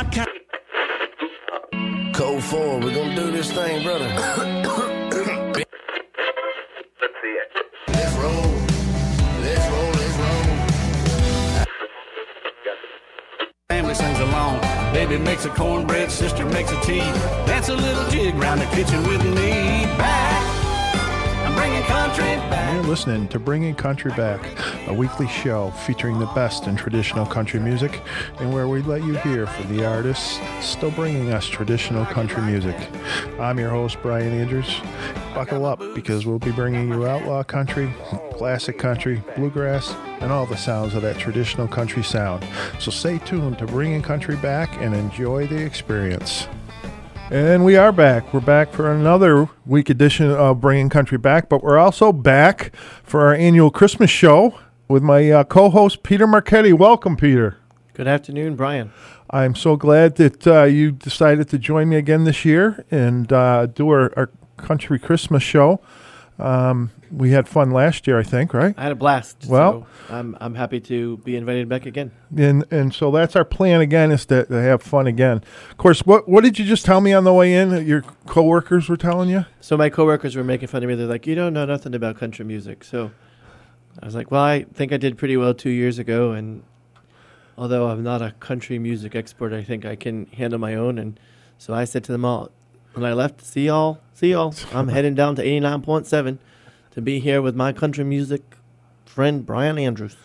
Outlaw Country. Code 4, we're gonna do this thing, brother. Let's see it. Let's roll. Let's roll, let's roll. Family sings along. Baby makes a cornbread, sister makes a tea. Dance a little jig round the kitchen with me. Back. You're listening to Bringing Country Back, a weekly show featuring the best in traditional country music and where we let you hear from the artists still bringing us traditional country music. I'm your host, Brian Andrews. Buckle up because we'll be bringing you outlaw country, classic country, bluegrass, and all the sounds of that traditional country sound. So stay tuned to Bringing Country Back and enjoy the experience. And we are back. We're back for another week edition of Bringing Country Back, but we're also back for our annual Christmas show with my uh, co host, Peter Marchetti. Welcome, Peter. Good afternoon, Brian. I'm so glad that uh, you decided to join me again this year and uh, do our, our country Christmas show. Um, we had fun last year, I think, right? I had a blast. Well- so I'm I'm happy to be invited back again. And and so that's our plan again is to, to have fun again. Of course, what what did you just tell me on the way in? that Your coworkers were telling you? So my coworkers were making fun of me. They're like, "You don't know nothing about country music." So I was like, "Well, I think I did pretty well two years ago, and although I'm not a country music expert, I think I can handle my own." And so I said to them all, when I left, "See y'all, see y'all. I'm heading down to 89.7 to be here with my country music friend Brian Andrews."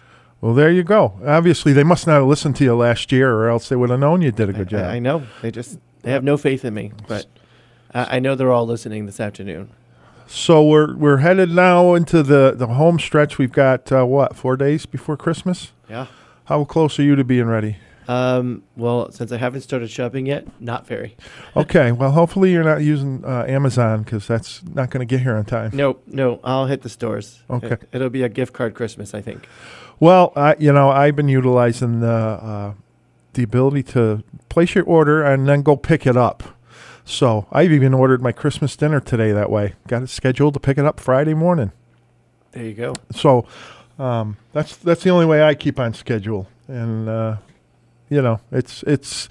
Well, there you go. Obviously, they must not have listened to you last year, or else they would have known you did a good job. I, I know they just they have no faith in me, but I, I know they're all listening this afternoon. So we're we're headed now into the the home stretch. We've got uh, what four days before Christmas. Yeah. How close are you to being ready? Um, well, since I haven't started shopping yet, not very. Okay. Well, hopefully you're not using uh, Amazon because that's not going to get here on time. No, no, I'll hit the stores. Okay. It, it'll be a gift card Christmas, I think. Well, I, you know, I've been utilizing the uh, the ability to place your order and then go pick it up. So I've even ordered my Christmas dinner today that way. Got it scheduled to pick it up Friday morning. There you go. So um, that's that's the only way I keep on schedule, and uh, you know, it's it's.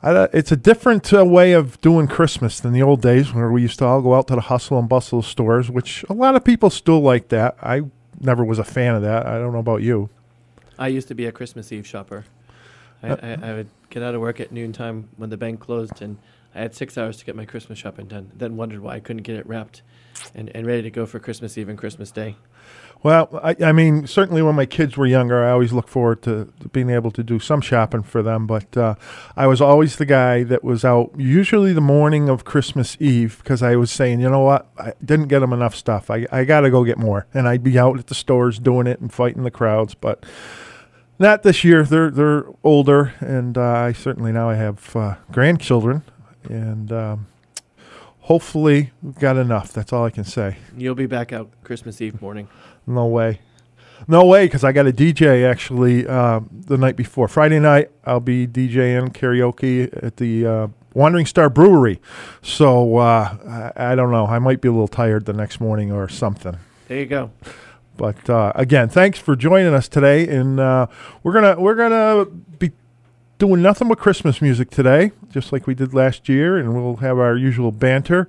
It's a different uh, way of doing Christmas than the old days where we used to all go out to the hustle and bustle stores, which a lot of people still like that. I never was a fan of that. I don't know about you. I used to be a Christmas Eve shopper. I, I, I would get out of work at noontime when the bank closed, and I had six hours to get my Christmas shopping done. Then wondered why I couldn't get it wrapped and, and ready to go for Christmas Eve and Christmas Day. Well, I, I mean, certainly when my kids were younger, I always look forward to, to being able to do some shopping for them. But uh, I was always the guy that was out usually the morning of Christmas Eve because I was saying, you know what, I didn't get them enough stuff. I, I got to go get more, and I'd be out at the stores doing it and fighting the crowds. But not this year. They're they're older, and uh, I certainly now I have uh, grandchildren, and um, hopefully we've got enough. That's all I can say. You'll be back out Christmas Eve morning. No way. No way, because I got a DJ actually um, the night before. Friday night, I'll be DJing karaoke at the uh, Wandering Star Brewery. So uh, I, I don't know. I might be a little tired the next morning or something. There you go. But uh, again, thanks for joining us today, and uh, we're gonna we're gonna be doing nothing but Christmas music today, just like we did last year, and we'll have our usual banter.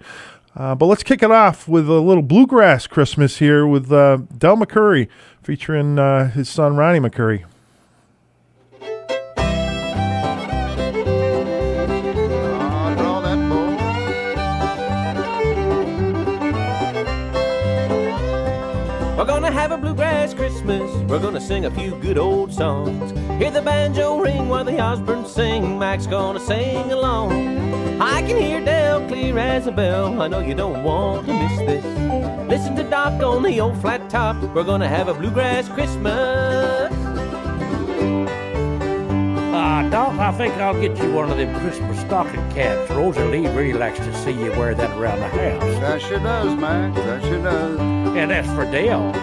Uh, but let's kick it off with a little bluegrass Christmas here with uh, Del McCoury featuring uh, his son Ronnie McCoury. We're gonna have a bluegrass Christmas. We're gonna sing a few good old songs. Hear the banjo ring while the Osborne sing. Mac's gonna sing along. I can hear Del clear as a bell. I know you don't want to miss this. Listen to Doc on the old flat top. We're gonna have a bluegrass Christmas. Ah, Doc, I think I'll get you one of them Christmas stocking caps. Rosalie really likes to see you wear that around the house. That sure does, Mac. That sure does. And as for Dale,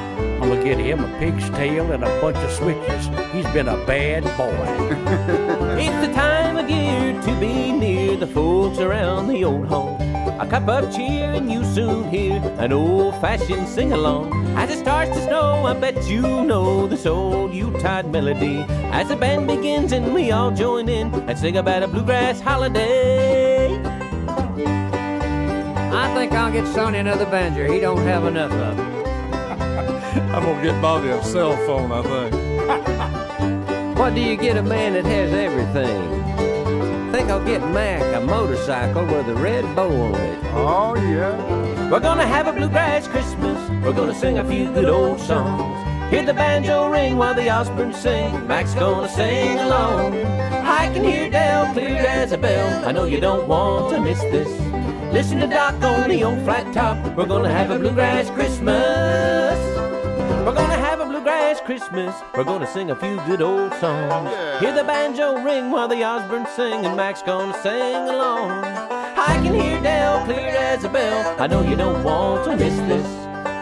I'm gonna get him a pig's tail and a bunch of switches. He's been a bad boy. It's the time of year to be near the folks around the old home. A cup of cheer, and you soon hear an old fashioned sing along. As it starts to snow, I bet you know this old Yuletide melody. As the band begins, and we all join in and sing about a bluegrass holiday. I think I'll get Sonny another banjo. He don't have enough of it. I'm gonna get Bobby a cell phone, I think. What do you get a man that has everything? Think I'll get Mac a motorcycle with a red bow on it. Oh, yeah. We're gonna have a bluegrass Christmas. We're gonna sing a few good old songs. Hear the banjo ring while the Osborne sing. Mac's gonna sing along. I can hear Del clear as a bell. I know you don't want to miss this. Listen to Doc on the old flat top. We're gonna have a bluegrass Christmas. Christmas. We're gonna sing a few good old songs. Hear the banjo ring while the Osborne sing, and Mac's gonna sing along. I can hear Del clear as a bell. I know you don't want to miss this.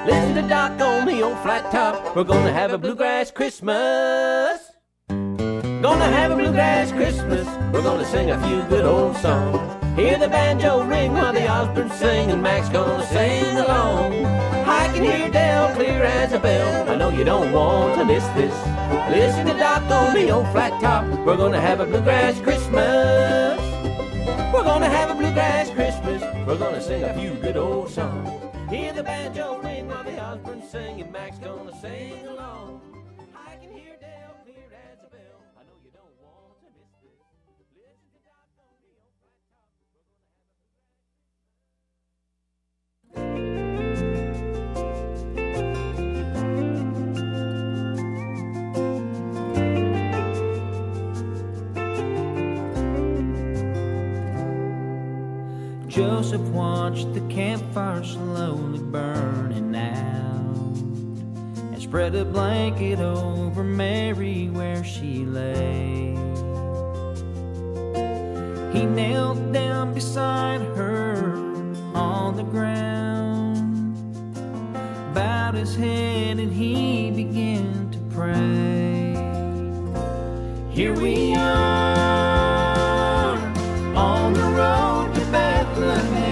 Listen to Doc on the old flat top. We're gonna have a bluegrass Christmas. Gonna have a bluegrass Christmas. We're gonna sing a few good old songs. Hear the banjo ring while the Osborne sing, and Mac's gonna sing along. I can hear Del clear as a bell. I know you don't want to miss this. Listen to Doc on the old flat top. We're gonna have a bluegrass Christmas. We're gonna have a bluegrass Christmas. We're gonna sing a few good old songs. Hear the banjo Joseph watched the campfire slowly burning out and spread a blanket over Mary where she lay. He knelt down beside her on the ground, bowed his head, and he began to pray. Here we are on the road to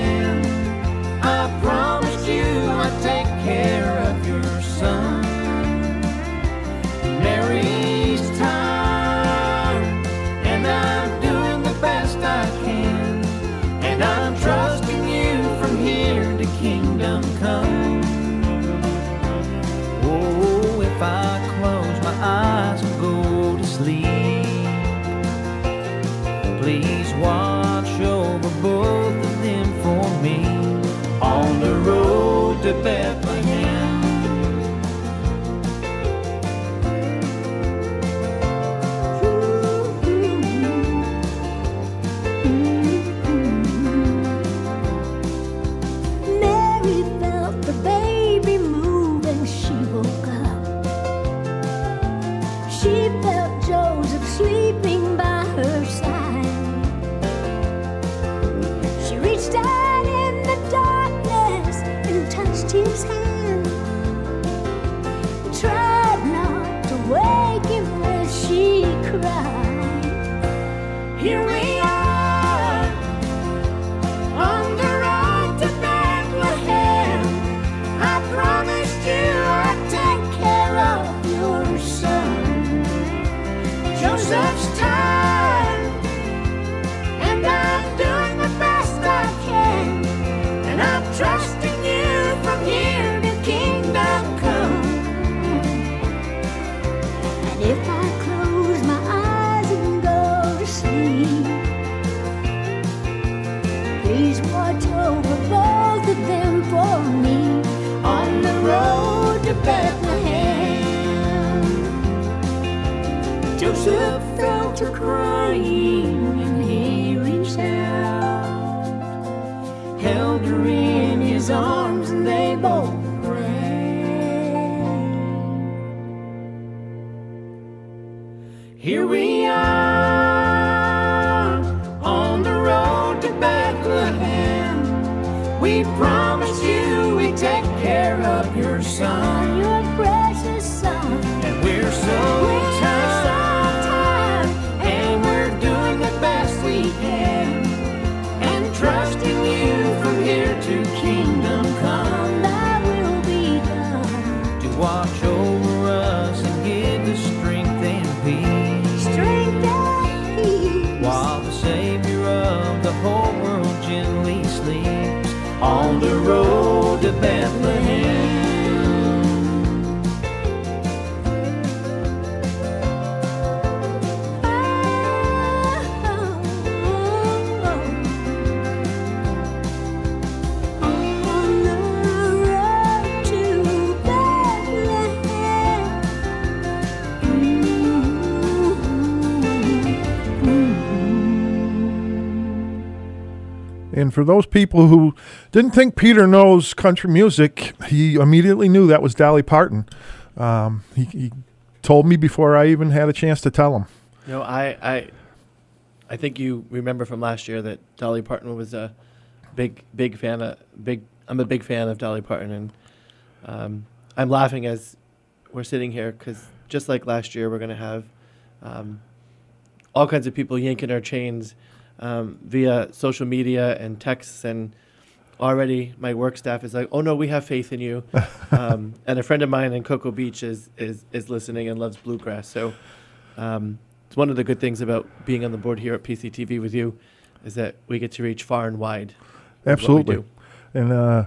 And for those people who didn't think Peter knows country music, he immediately knew that was Dolly Parton. Um, he, he told me before I even had a chance to tell him. Know, I, I, I think you remember from last year that Dolly Parton was a big, big fan of big. I'm a big fan of Dolly Parton, and um, I'm laughing as we're sitting here because just like last year, we're going to have um, all kinds of people yanking our chains um, via social media and texts and. Already, my work staff is like, "Oh no, we have faith in you," um, and a friend of mine in Cocoa Beach is is is listening and loves bluegrass. So, um, it's one of the good things about being on the board here at PCTV with you, is that we get to reach far and wide. with what we Absolutely. And uh,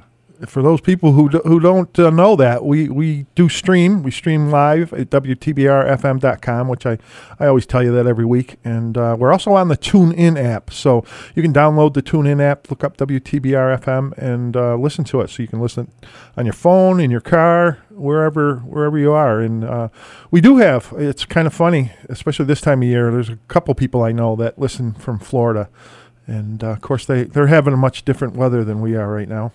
for those people who do, who don't uh, know that, we, we do stream. We stream live at WTBRFM.com, which I, I always tell you that every week. And uh, we're also on the TuneIn app. So you can download the TuneIn app, look up WTBRFM, and uh, listen to it. So you can listen on your phone, in your car, wherever wherever you are. And uh, we do have, it's kind of funny, especially this time of year, there's a couple people I know that listen from Florida. And uh, of course, they, they're having a much different weather than we are right now.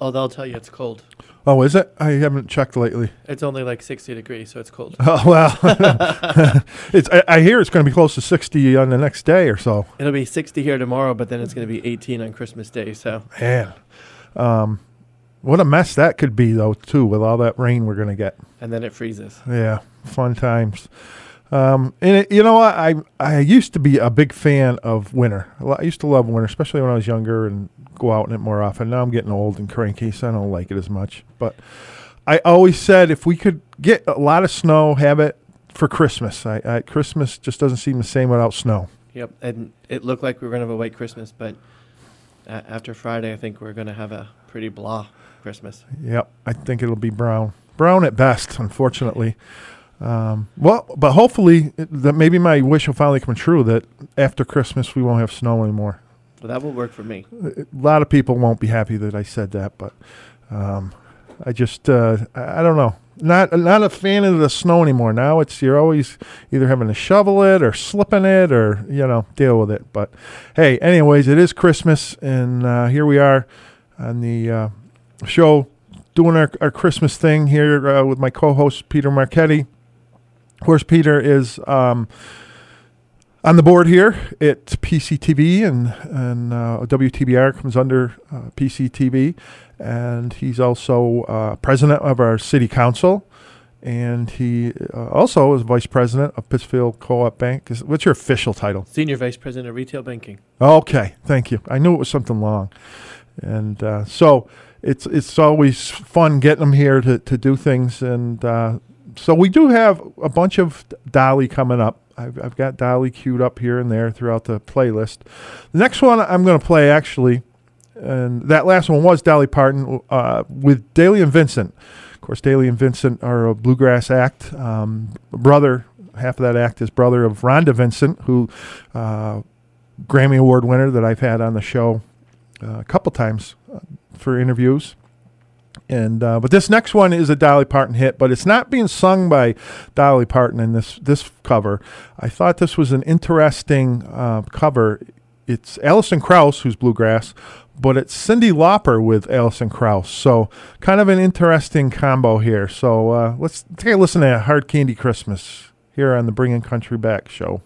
Oh, they'll tell you it's cold. Oh, is it? I haven't checked lately. It's only like 60 degrees, so it's cold. Oh well, it's. I, I hear it's going to be close to sixty on the next day or so. It'll be 60 here tomorrow, but then it's going to be 18 on Christmas Day. So Man, um, what a mess that could be though, too, with all that rain we're going to get. and then it freezes. Yeah, fun times. Um, and it, you know what? I I used to be a big fan of winter. I used to love winter, especially when I was younger and go out in it more often. Now I'm getting old and cranky, so I don't like it as much. But I always said if we could get a lot of snow, have it for Christmas. I, I Christmas just doesn't seem the same without snow. Yep, and it looked like we were going to have a white Christmas, but a- after Friday, I think we're going to have a pretty blah Christmas. Yep, I think it'll be brown. Brown at best, unfortunately. Um, well, but hopefully it- that maybe my wish will finally come true that after Christmas we won't have snow anymore. So that will work for me. A lot of people won't be happy that I said that, but um, I just uh, I, I don't know. Not not a fan of the snow anymore. Now it's you're always either having to shovel it or slipping it or you know deal with it. But hey, anyways, it is Christmas, and uh, here we are on the uh, show doing our, our Christmas thing here uh, with my co-host Peter Marchetti. Of course, Peter is. Um, on the board here at PCTV and and uh, WTBR comes under uh, PCTV, and he's also uh, president of our city council, and he uh, also is vice president of Pittsfield Co-op Bank. Is, what's your official title? Senior Vice President of Retail Banking. Okay, thank you. I knew it was something long, and uh, so it's it's always fun getting them here to, to do things, and uh, so we do have a bunch of Dolly coming up. I've, I've got Dolly queued up here and there throughout the playlist. The next one I'm going to play actually, and that last one was Dolly Parton uh, with Dailey and Vincent. Of course, Dailey and Vincent are a bluegrass act. Um, brother, half of that act is brother of Rhonda Vincent, who uh, Grammy Award winner that I've had on the show uh, a couple times uh, for interviews. And uh, but this next one is a Dolly Parton hit, but it's not being sung by Dolly Parton in this this cover. I thought this was an interesting uh, cover. It's Alison Krauss who's bluegrass, but it's Cyndi Lauper with Alison Krauss. So kind of an interesting combo here. So uh, let's take a listen to Hard Candy Christmas here on the Bringing Country Back show.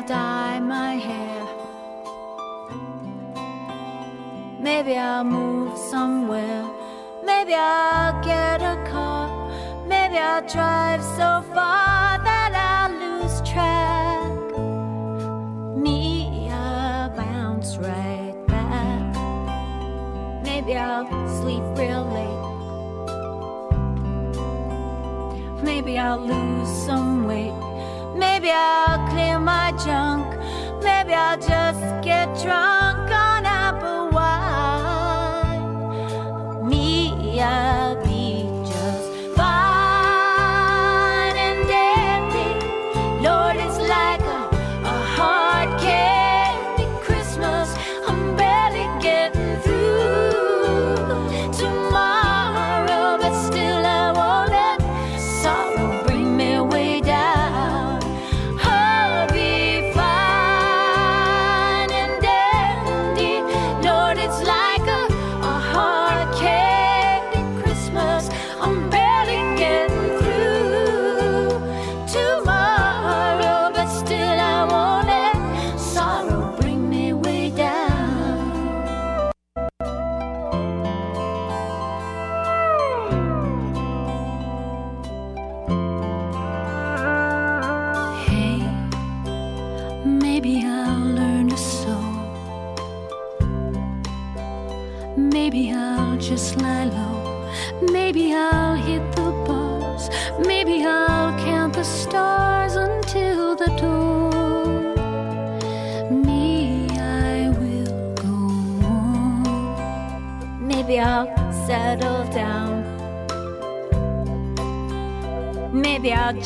I'll dye my hair. Maybe I'll move somewhere. Maybe I'll get a car. Maybe I'll drive so far that I'll lose track. Me, I'll bounce right back. Maybe I'll sleep real late. Maybe I'll lose some weight. Maybe I'll my junk. Maybe I'll just get drunk.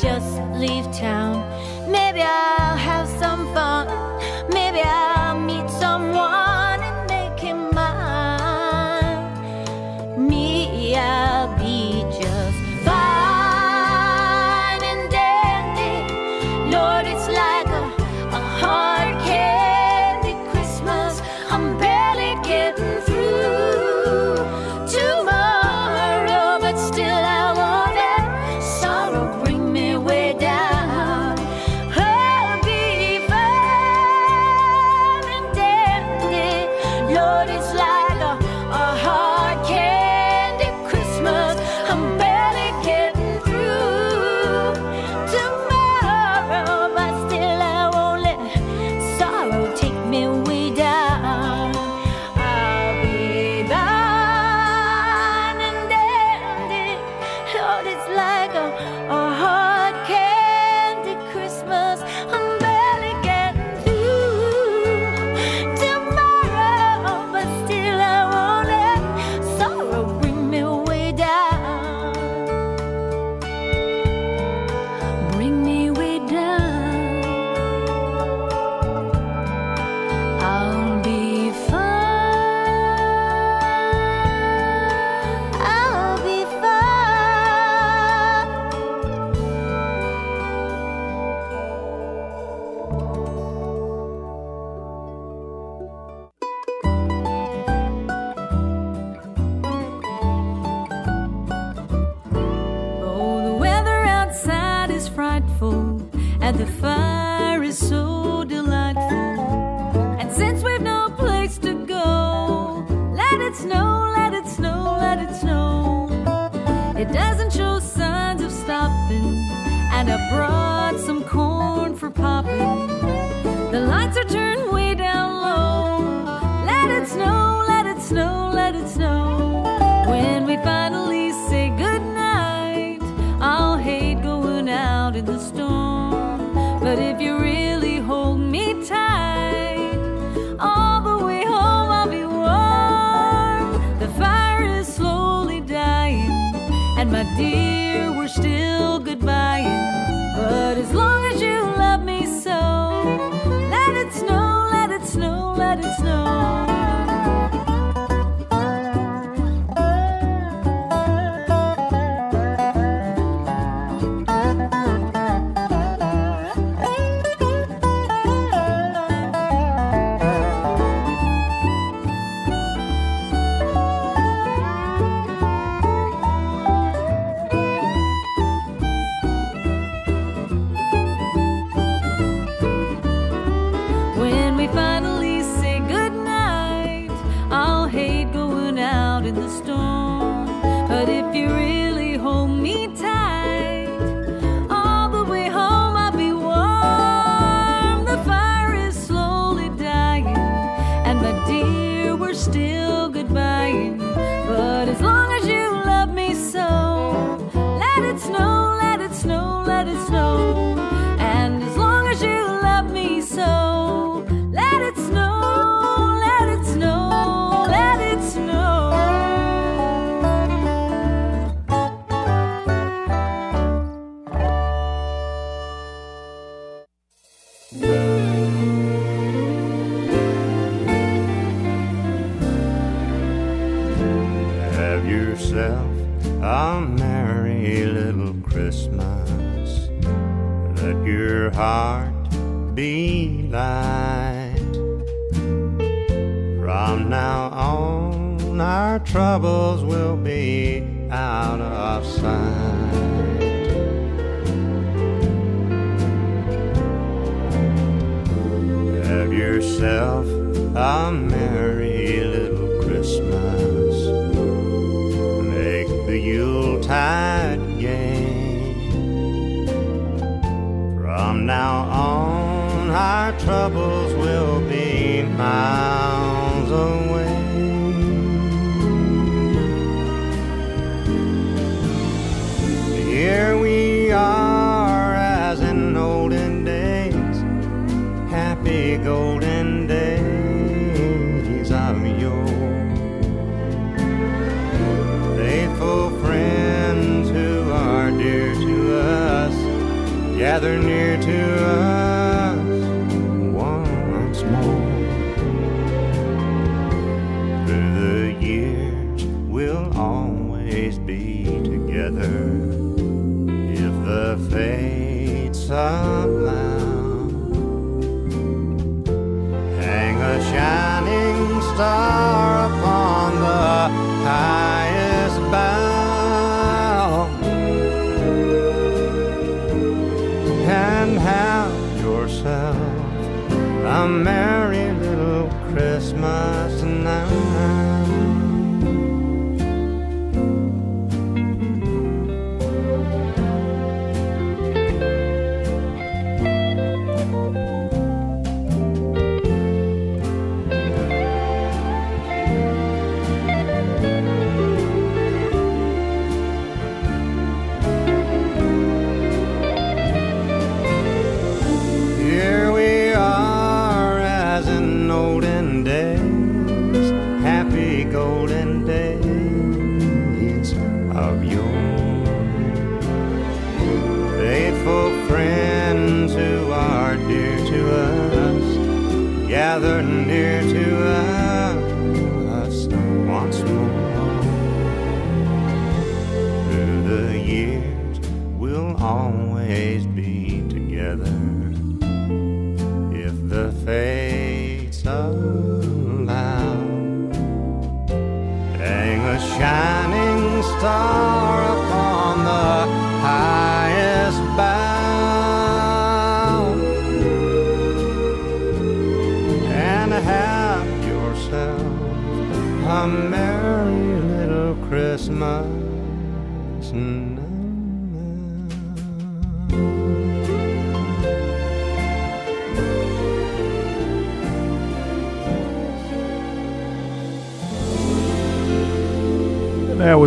just I brought some corn for popping. The lights are turned way down low. Let it snow, let it snow, let it snow. When we finally say goodnight, I'll hate going out in the storm. But if you really hold me tight, all the way home I'll be warm. The fire is slowly dying, and my dear.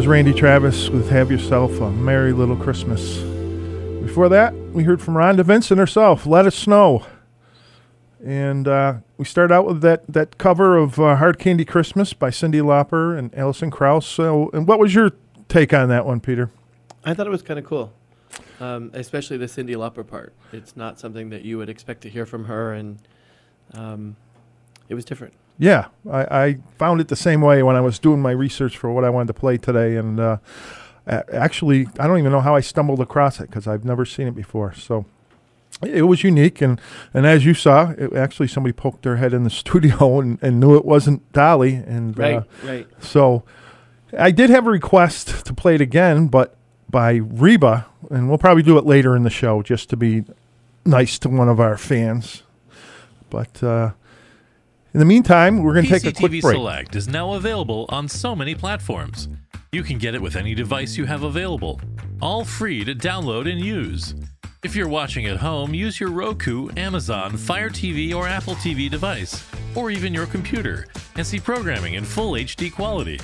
And Randy Travis with Have Yourself a Merry Little Christmas. Before that, we heard from Rhonda Vincent herself, Let It Snow. And uh, we start out with that, that cover of uh, Hard Candy Christmas by Cyndi Lauper and Alison Krauss. So, and what was your take on that one, Peter? I thought it was kind of cool, um, especially the Cyndi Lauper part. It's not something that you would expect to hear from her, and um, it was different. Yeah, I, I found it the same way when I was doing my research for what I wanted to play today. And uh, actually, I don't even know how I stumbled across it because I've never seen it before. So it was unique. And, and as you saw, it, actually somebody poked their head in the studio and, and knew it wasn't Dolly. And uh, Right, right. So I did have a request to play it again, but by Reba, and we'll probably do it later in the show just to be nice to one of our fans. But uh, in the meantime, we're going to take a quick PCTV break. Select is now available on so many platforms. You can get it with any device you have available, all free to download and use. If you're watching at home, use your Roku, Amazon, Fire TV, or Apple TV device, or even your computer, and see programming in full HD quality.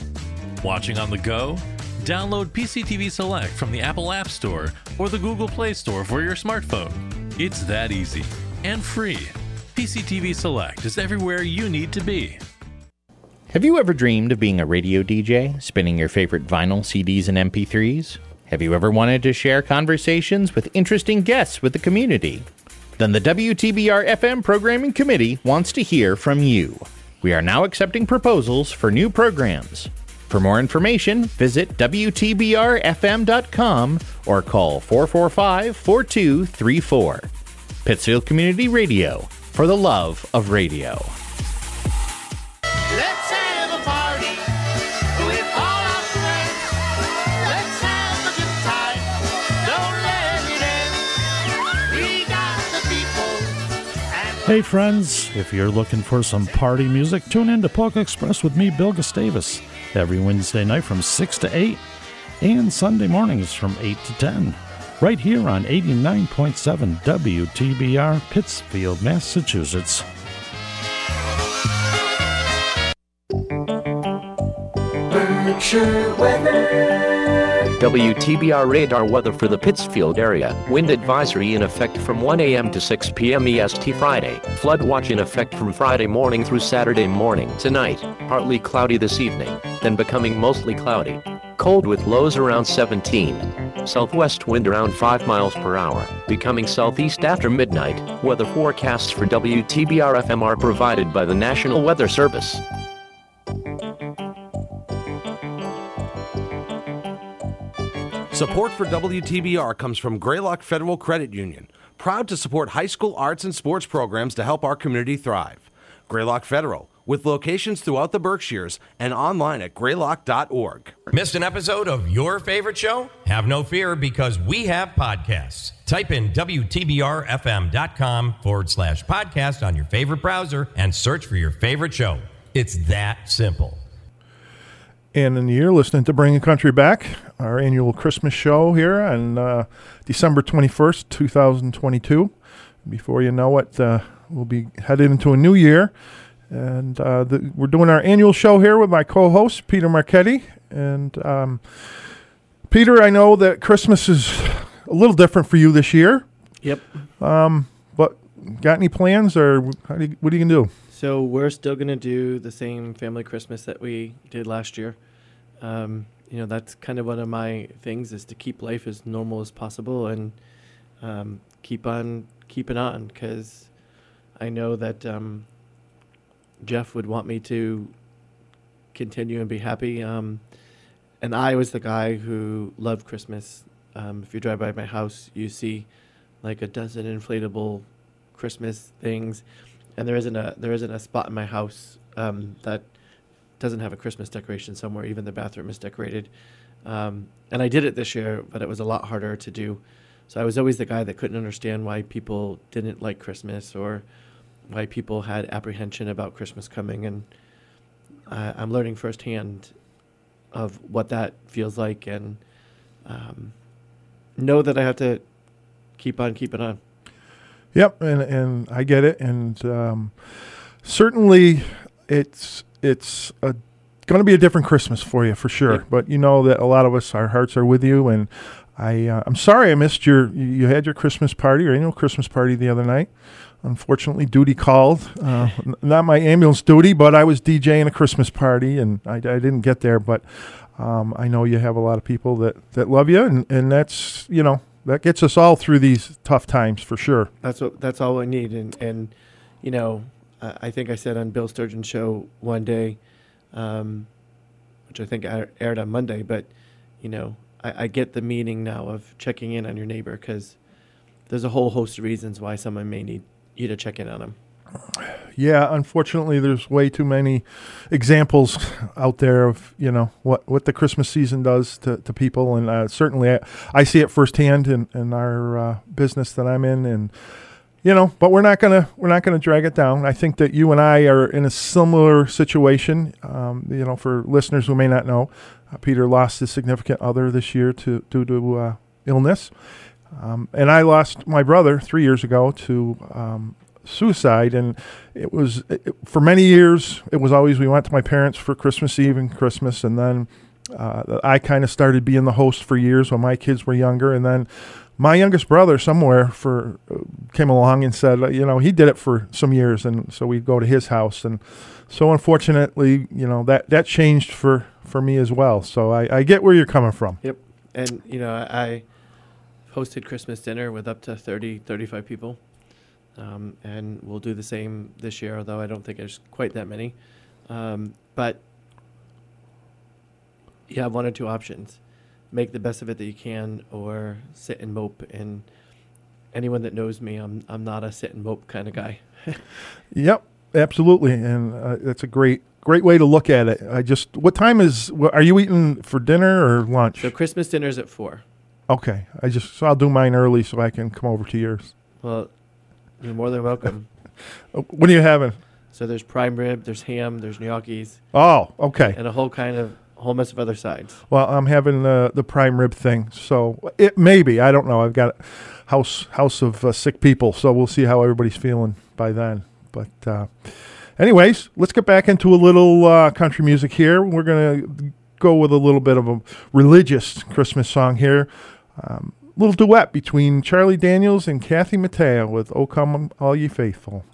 Watching on the go? Download PCTV Select from the Apple App Store or the Google Play Store for your smartphone. It's that easy and free. PCTV Select is everywhere you need to be. Have you ever dreamed of being a radio DJ, spinning your favorite vinyl, CDs, and MP3s? Have you ever wanted to share conversations with interesting guests with the community? Then the WTBR FM Programming Committee wants to hear from you. We are now accepting proposals for new programs. For more information, visit WTBRFM.com or call 445 4234. Pittsfield Community Radio, for the love of radio. Let's have a party with all our friends. Let's have a good time. Don't let it end. We got the people. Hey friends, if you're looking for some party music, tune in to Polka Express with me, Bill Gustavus, every Wednesday night from 6 to 8 and Sunday mornings from 8 to 10, right here on 89.7 WTBR, Pittsfield, Massachusetts. Berkshire weather. WTBR radar weather for the Pittsfield area. Wind advisory in effect from 1 a.m. to 6 p.m. EST Friday. Flood watch in effect from Friday morning through Saturday morning. Tonight, partly cloudy this evening, then becoming mostly cloudy. Cold with lows around 17. Southwest wind around 5 miles per hour, becoming southeast after midnight. Weather forecasts for WTBR FM are provided by the National Weather Service. Support for WTBR comes from Greylock Federal Credit Union, proud to support high school arts and sports programs to help our community thrive. Greylock Federal, with locations throughout the Berkshires and online at greylock.org. Missed an episode of your favorite show? Have no fear because we have podcasts. Type in WTBRFM.com forward slash podcast on your favorite browser and search for your favorite show. It's that simple. And in the year, listening to Bring Bringing Country Back, our annual Christmas show here on uh, December 21st, 2022. Before you know it, uh, we'll be headed into a new year. And uh, the, we're doing our annual show here with my co host, Peter Marchetti. And um, Peter, I know that Christmas is a little different for you this year. Yep. Um, but got any plans or how do you, what are you going to do? So we're still going to do the same family Christmas that we did last year. Um, you know, that's kind of one of my things is to keep life as normal as possible and um, keep on keeping on because I know that um, Jeff would want me to continue and be happy. Um, and I was the guy who loved Christmas. Um, if you drive by my house, you see like a dozen inflatable Christmas things, and there isn't a there isn't a spot in my house um, that doesn't have a Christmas decoration somewhere. Even the bathroom is decorated. Um, and I did it this year, but it was a lot harder to do. So I was always the guy that couldn't understand why people didn't like Christmas or why people had apprehension about Christmas coming. And I I'm learning firsthand of what that feels like and um, know that I have to keep on keeping on. Yep, and and I get it, and um, certainly it's it's a going to be a different Christmas for you for sure. But you know that a lot of us, our hearts are with you, and I uh, I'm sorry I missed your you- you had your Christmas party or annual Christmas party the other night. Unfortunately, duty called. Uh, not my ambulance duty, but I was DJing a Christmas party, and I, I didn't get there. But um, I know you have a lot of people that, that love you, and, and that's you know that gets us all through these tough times for sure. That's what that's all I need. And and you know, I, think I said on Bill Sturgeon's show one day, um, which I think air- aired on Monday. But you know, I, I get the meaning now of checking in on your neighbor because there's a whole host of reasons why someone may need you to check in on them. Yeah, unfortunately, there's way too many examples out there of you know what, what the Christmas season does to, to people, and uh, certainly I, I see it firsthand in, in our uh, business that I'm in, and you know, but we're not gonna we're not gonna drag it down. I think that you and I are in a similar situation. Um, you know, for listeners who may not know, uh, Peter lost his significant other this year to due to uh, illness, um, and I lost my brother three years ago to um, suicide and it was it, for many years it was always we went to my parents for christmas eve and christmas and then Uh, I kind of started being the host for years when my kids were younger, and then my youngest brother somewhere for uh, came along and said, uh, you know, he did it for some years, and so we'd go to his house, and so unfortunately, you know, that that changed for for me as well. So I, I get where you're coming from. Yep. And, you know, I hosted Christmas dinner with up to 30, 35 people. Um, and we'll do the same this year, although I don't think there's quite that many. Um, but you have one or two options make the best of it that you can, or sit and mope. And anyone that knows me, I'm, I'm not a sit and mope kind of guy. Yep, absolutely, and uh, that's a great great way to look at it. I just, what time is? Are you eating for dinner or lunch? so Christmas dinner's at four. Okay, I just so I'll do mine early so I can come over to yours. Well, you're more than welcome. Uh, What are you having? So there's prime rib, there's ham, there's gnocchis. Oh, okay. And a whole kind of whole mess of other sides. Well, I'm having the the prime rib thing, so it maybe I don't know. I've got a house house of uh, sick people, so we'll see how everybody's feeling by then. But uh, anyways, let's get back into a little uh, country music here. We're gonna go with a little bit of a religious Christmas song here. Um, little duet between Charlie Daniels and Kathy Mattea with "O Come All Ye Faithful."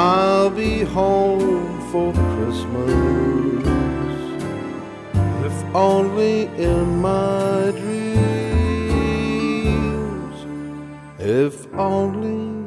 I'll be home for Christmas, if only in my dreams, if only.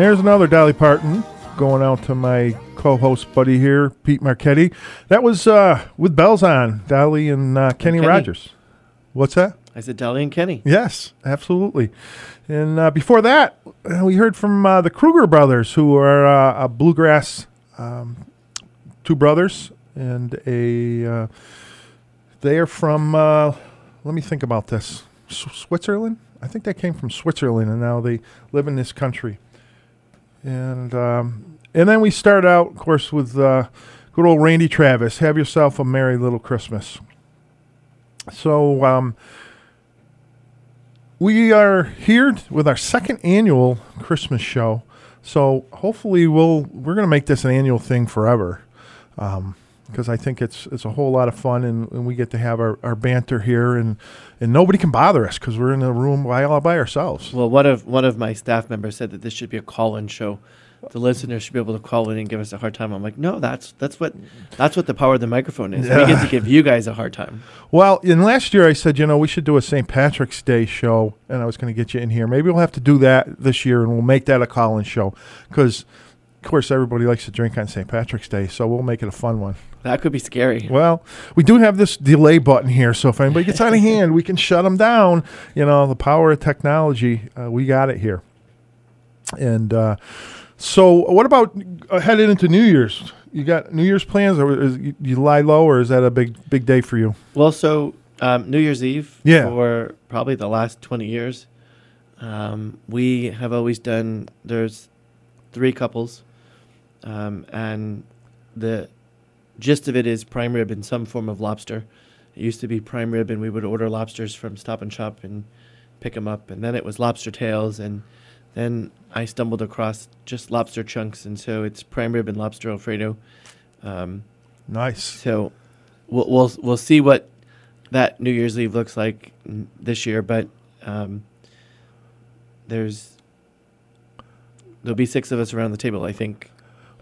There's another Dolly Parton going out to my co-host buddy here, Pete Marchetti. That was uh, with bells on, Dolly and uh, Kenny, Kenny. Rogers. What's that? I said Dolly and Kenny. Yes, absolutely. And uh, before that, uh, we heard from uh, the Kruger brothers, who are uh, a bluegrass, um, two brothers, and a. Uh, they are from. Uh, let me think about this. S- Switzerland. I think they came from Switzerland, and now they live in this country. And um, and then we start out, of course, with uh, good old Randy Travis. Have yourself a merry little Christmas. So. Um, we are here with our second annual Christmas show. So hopefully we'll we're going to make this an annual thing forever, because I think it's it's a whole lot of fun and, and we get to have our, our banter here and and nobody can bother us because we're in a room by all by ourselves. Well, one of one of my staff members said that this should be a call-in show. The listeners should be able to call in and give us a hard time. I'm like, no, that's that's what that's what the power of the microphone is. We get to give you guys a hard time. Well, and last year I said, you know, we should do a St. Patrick's Day show, and I was going to get you in here. Maybe we'll have to do that this year, and we'll make that a call-in show because, of course, everybody likes to drink on St. Patrick's Day, so we'll make it a fun one. That could be scary. Well, we do have this delay button here, so if anybody gets out of hand, we can shut them down. You know, the power of technology, uh, we got it here. And uh, so, what about uh, headed into New Year's? You got New Year's plans, or is, you, you lie low, or is that a big big day for you? Well, so um, New Year's Eve Yeah. for probably the last 20 years, um, we have always done, there's three couples, um, and the gist of it is prime rib in some form of lobster. It used to be prime rib, and we would order lobsters from Stop and Shop and pick them up, and then it was lobster tails, and then I stumbled across just lobster chunks, and so it's prime rib and lobster alfredo. Um, nice. So we'll we'll we'll see what that New Year's Eve looks like n- this year, but um, there's there'll be six of us around the table. I think.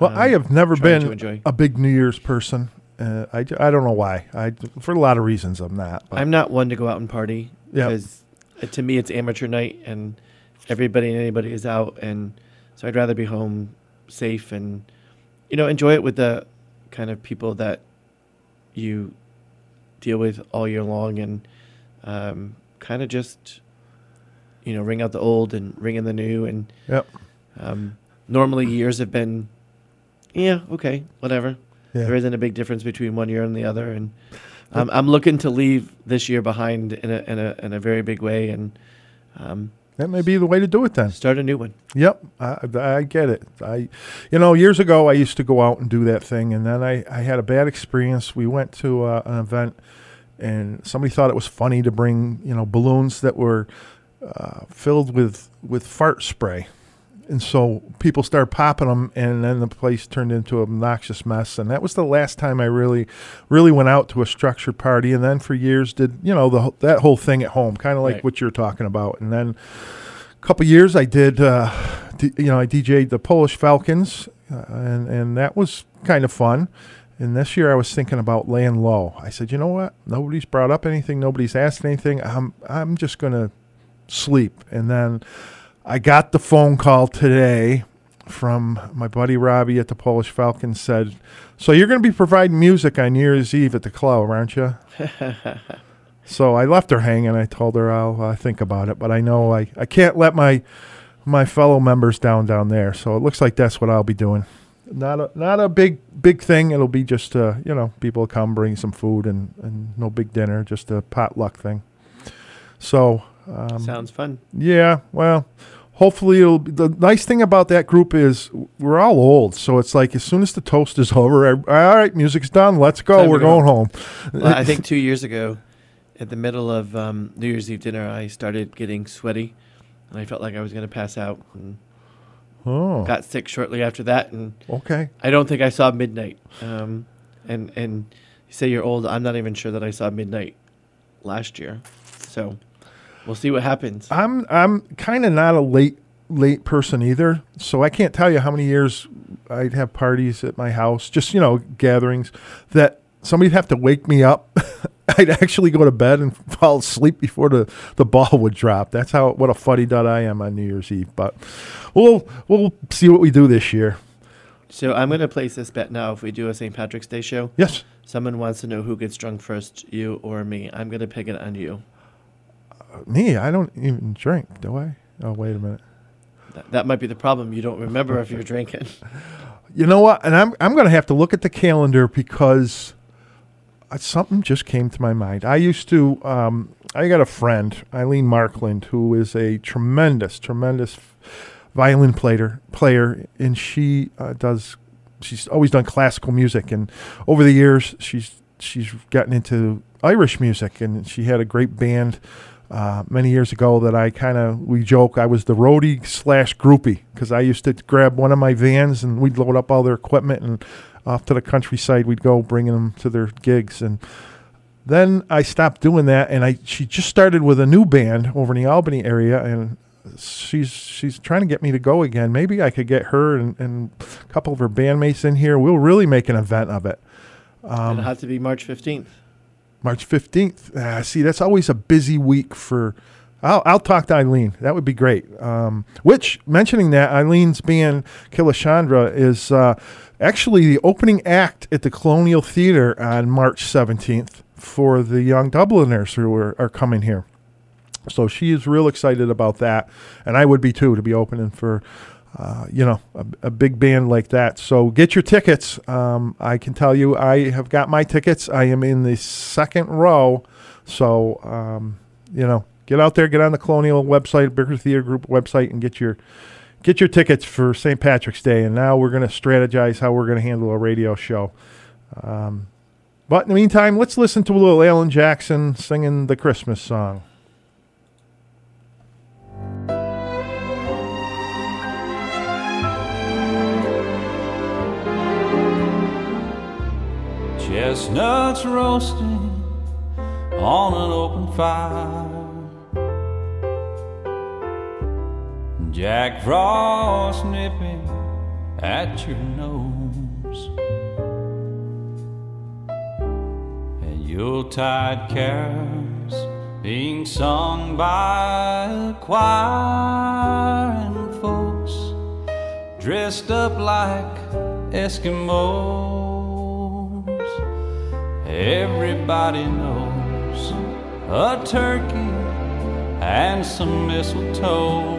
Well, um, I have never been a big New Year's person. Uh, I, I don't know why. I for a lot of reasons I'm not. But I'm not one to go out and party because uh, to me it's amateur night and everybody and anybody is out, and so I'd rather be home safe and you know enjoy it with the kind of people that you deal with all year long and um, kind of just you know ring out the old and ring in the new and Yep. um, normally years have been yeah okay whatever Yeah. there isn't a big difference between one year and the other and um, I'm looking to leave this year behind in a in a in a very big way and um, that may be the way to do it then. start a new one. Yep, I, I get it. I, you know, years ago I used to go out and do that thing, and then I, I had a bad experience. We went to uh, an event, and somebody thought it was funny to bring you know balloons that were uh, filled with with fart spray, and so people started popping them, and then the place turned into an obnoxious mess. And that was the last time I really, really went out to a structured party. And then for years did you know the that whole thing at home, kind of like Right. what you're talking about. And then a couple years I did, uh, d- you know, I DJ'd the Polish Falcons, uh, and and that was kind of fun. And this year I was thinking about laying low. I said, you know what? Nobody's brought up anything. Nobody's asked anything. I'm I'm just gonna sleep. And then I got the phone call today from my buddy Robbie at the Polish Falcons. Said, so you're going to be providing music on New Year's Eve at the club, aren't you? So I left her hanging. I told her I'll uh, think about it, but I know I, I can't let my my fellow members down down there. So it looks like that's what I'll be doing. Not a not a big big thing. It'll be just uh, you know people come bring some food and, and no big dinner, just a potluck thing. So um, Sounds fun. Yeah, well, hopefully it'll. Be, the nice thing about that group is we're all old, so it's like as soon as the toast is over, all right, music's done. Let's go. Time we're go. going home. Well, I think two years ago, at the middle of um, New Year's Eve dinner, I started getting sweaty, and I felt like I was going to pass out. And Oh. got sick shortly after that, and Okay. I don't think I saw midnight. Um, and and you say you're old. I'm not even sure that I saw midnight last year. So we'll see what happens. I'm I'm kind of not a late late person either, so I can't tell you how many years I'd have parties at my house, just you know gatherings that somebody'd have to wake me up I'd actually go to bed and fall asleep before the, the ball would drop. That's how what a fuddy dud I am on New Year's Eve. But we'll we'll see what we do this year. So I'm going to place this bet now. If we do a St. Patrick's Day show, yes. Someone wants to know who gets drunk first, you or me. I'm going to pick it on you. Me, I don't even drink, do I? Oh, wait a minute. That, that might be the problem. You don't remember if you're drinking. You know what? And I'm I'm going to have to look at the calendar because uh, something just came to my mind. I used to. Um, I got a friend, Eileen Markland, who is a tremendous, tremendous violin player. Player, and she uh, does. She's always done classical music, and over the years, she's she's gotten into Irish music, and she had a great band. Uh, many years ago, that I kind of we joke I was the roadie slash groupie because I used to grab one of my vans and we'd load up all their equipment and off to the countryside we'd go bringing them to their gigs and then I stopped doing that and I she just started with a new band over in the Albany area and she's she's trying to get me to go again. Maybe I could get her and, and a couple of her bandmates in here. We'll really make an event of it. Um, It'll have to be March 15th. March 15th. Ah, see, that's always a busy week for. I'll, I'll talk to Eileen. That would be great. Um, which, mentioning that, Eileen's band, Kilashandra, is uh, actually the opening act at the Colonial Theater on March 17th for the young Dubliners who are, are coming here. So she is real excited about that. And I would be too, to be opening for uh, you know, a, a, big band like that. So get your tickets. Um, I can tell you, I have got my tickets. I am in the second row. So, um, you know, get out there, get on the Colonial website, Berkshire Theater Group website, and get your get your tickets for St. Patrick's Day. And now we're going to strategize how we're going to handle a radio show. Um, but in the meantime, let's listen to a little Alan Jackson singing the Christmas song. Chestnuts roasting on an open fire. Jack Frost nipping at your nose. And Yuletide carols being sung by a choir and folks dressed up like Eskimos. Everybody knows a turkey and some mistletoe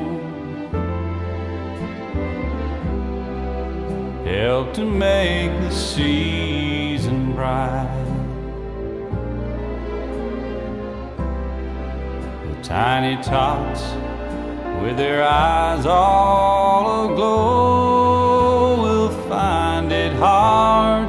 help to make the season bright. The tiny tots with their eyes all aglow will find it hard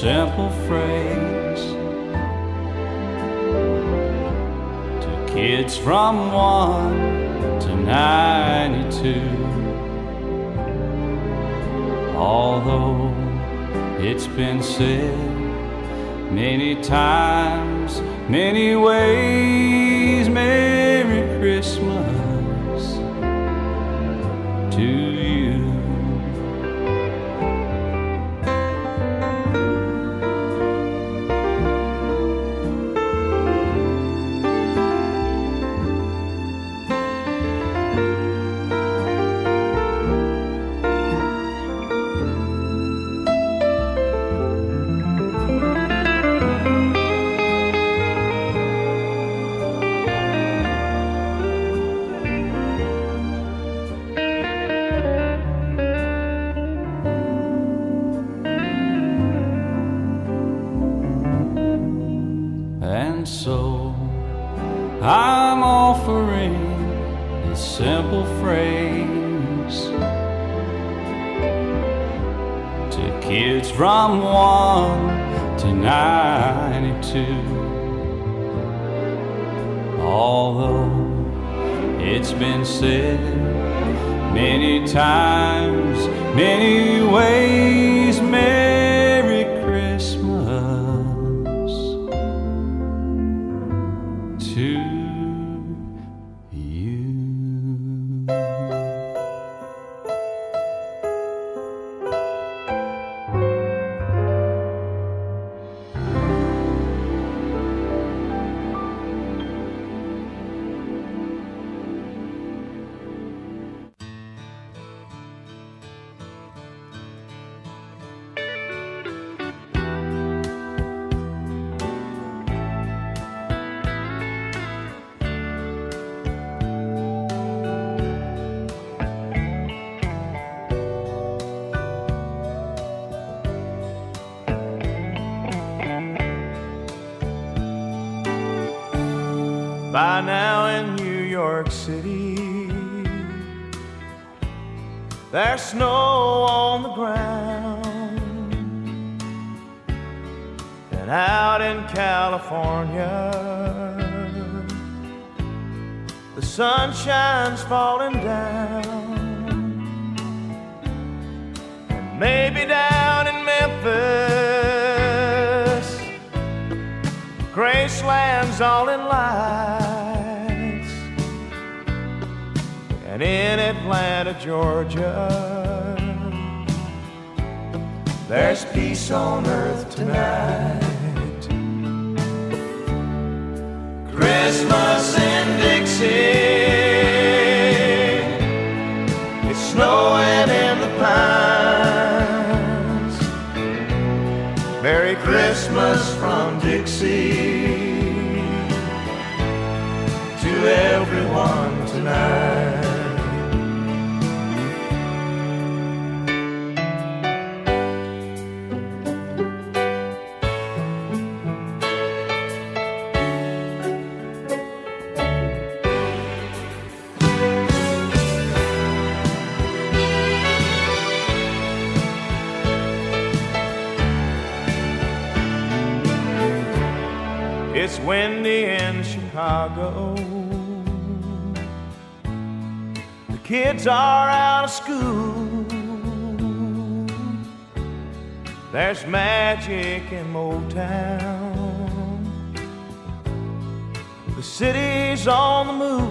simple phrase to kids from 1 to 92. Although it's been said many times, many ways. Merry Christmas guitar out of school. There's magic in Motown. The city's on the move.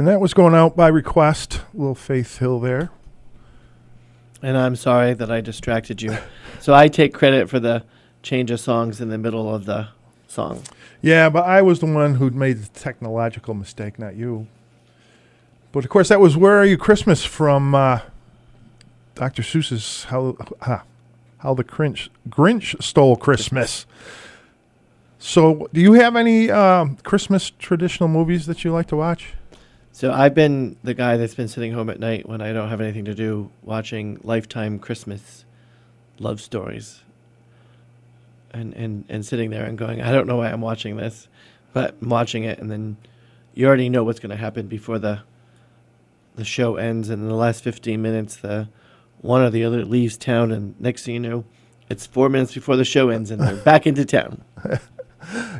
And that was going out by request. Little Faith Hill there. And I'm sorry that I distracted you. so I take credit for the change of songs in the middle of the song. Yeah, but I was the one who'd made the technological mistake, not you. But of course, that was "Where Are You Christmas" from uh, Dr. Seuss's "How ah, How the Grinch Grinch Stole Christmas." So, do you have any um, Christmas traditional movies that you like to watch? So I've been the guy that's been sitting home at night when I don't have anything to do, watching Lifetime Christmas love stories. And, and, and sitting there and going, I don't know why I'm watching this, but I'm watching it, and then you already know what's going to happen before the the show ends. And in the last 15 minutes, the one or the other leaves town, and next thing you know, it's four minutes before the show ends, and they're back into town.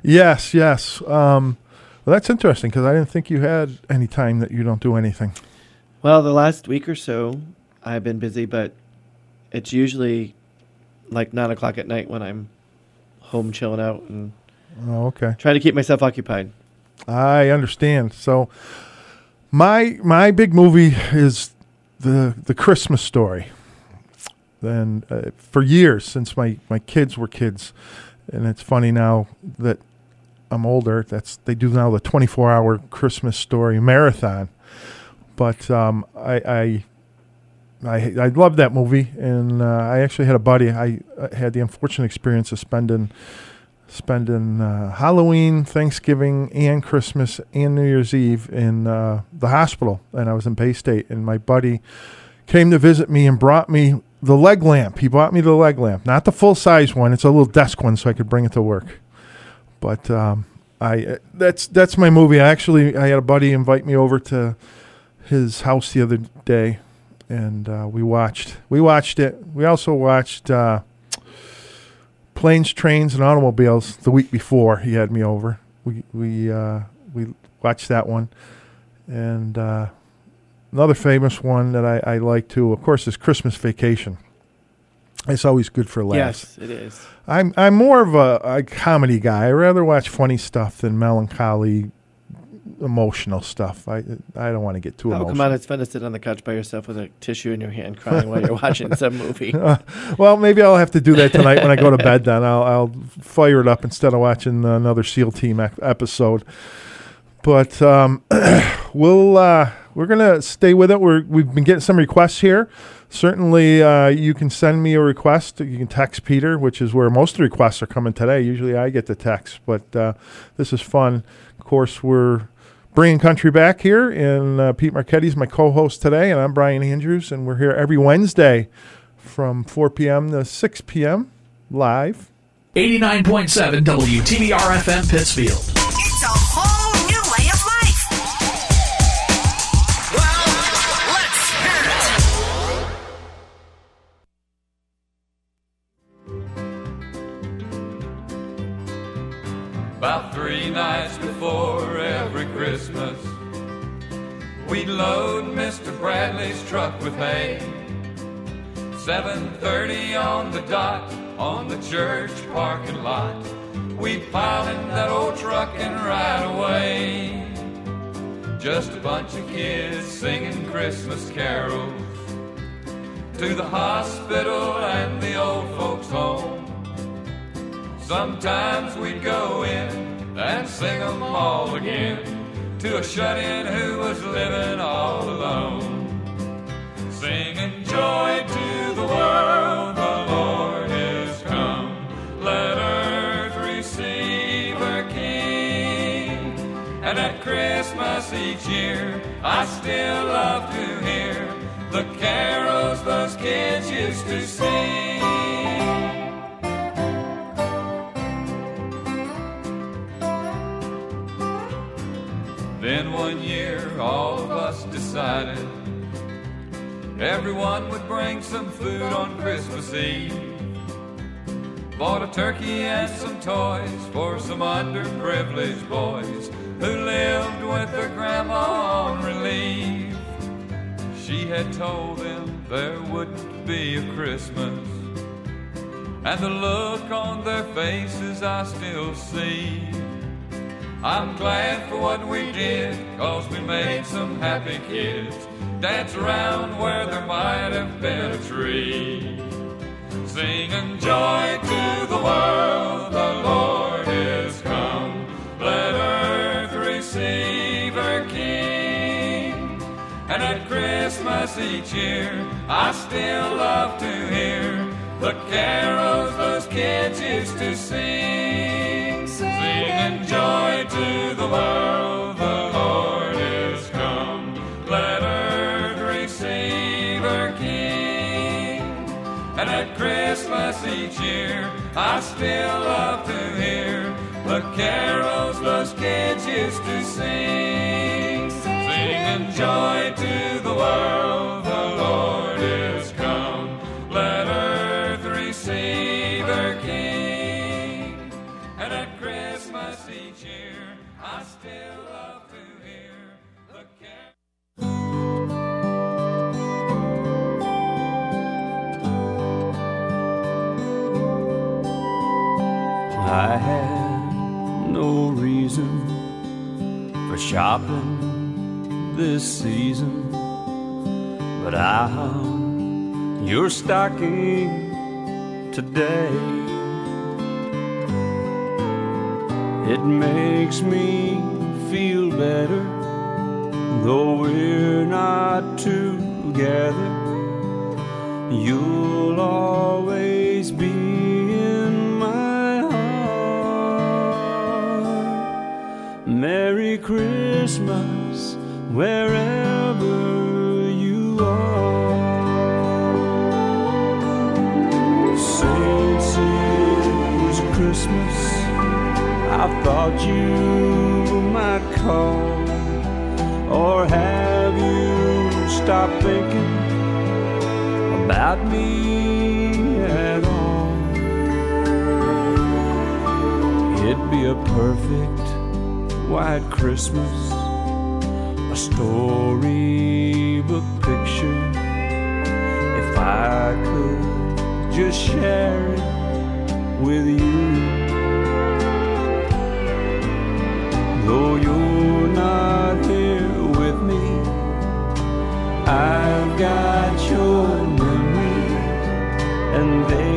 Yes, yes. Um, well, that's interesting because I didn't think you had any time that you don't do anything. Well, the last week or so, I've been busy, but it's usually like nine o'clock at night when I'm home chilling out and Oh, okay. trying to keep myself occupied. I understand. So, my my big movie is the the Christmas Story. Then uh, for years since my my kids were kids, and it's funny now that I'm older. That's they do now the 24 hour Christmas Story marathon. But um, I, I I I love that movie, and uh, I actually had a buddy. I uh, had the unfortunate experience of spending spending uh, Halloween, Thanksgiving, and Christmas and New Year's Eve in uh, the hospital, and I was in Bay State. And my buddy came to visit me and brought me the leg lamp. He bought me the leg lamp, not the full size one. It's a little desk one, so I could bring it to work. But um, I uh, that's that's my movie. I actually I had a buddy invite me over to his house the other day, and uh, we watched we watched it. We also watched. Uh, planes, trains, and automobiles the week before he had me over. We we uh, we watched that one, and uh, another famous one that I, I like too, of course, is Christmas Vacation. It's always good for laughs. Yes, it is. I'm I'm more of a, a comedy guy. I rather watch funny stuff than melancholy, emotional stuff. I I don't want to get too Oh, emotional. come on. It's fun to sit on the couch by yourself with a tissue in your hand crying while you're watching some movie. Uh, well, maybe I'll have to do that tonight when I go to bed. Then I'll I'll fire it up instead of watching another SEAL Team ec- episode. But um, we'll uh, we're gonna stay with it. We're we've been getting some requests here. Certainly, uh, you can send me a request. You can text Peter, which is where most of the requests are coming today. Usually, I get the text, but uh, this is fun. Of course, we're bringing country back here, and uh, Pete Marchetti's my co-host today, and I'm Brian Andrews, and we're here every Wednesday from 4 p.m. to 6 p.m. live. 89.7 WTBR FM Pittsfield. Load Mr. Bradley's truck with hay. 7:30 on the dot on the church parking lot. We'd pile in that old truck and ride away. just a bunch of kids singing Christmas carols to the hospital and the old folks' home. Sometimes we'd go in and sing 'em all again to a shut-in who was living all alone. Singing joy to the world, the Lord is come. Let earth receive her King. And at Christmas each year, I still love to hear the carols those kids used to sing. Then one year, all of us decided everyone would bring some food on Christmas Eve. Bought a turkey and some toys for some underprivileged boys who lived with their grandma on relief. She had told them there wouldn't be a Christmas, and the look on their faces I still see. I'm glad for what we did, cause we made some happy kids dance around where there might have been a tree. Singing joy to the world, the Lord is come. Let earth receive her King. And at Christmas each year, I still love to hear the carols those kids used to sing. Singing joy to the world, the Lord is come. Let earth receive her King. And at Christmas each year, I still love to hear the carols those kids used to sing. Singing joy to the world, I had no reason for shopping this season, but I hung your stocking today. It makes me feel better, though we're not together. You'll always be Merry Christmas, wherever you are. Since it was Christmas, I thought you might call. Or have you stopped thinking about me at all? It'd be a perfect white Christmas, a storybook picture. If I could just share it with you. Though you're not here with me, I've got your memories, and they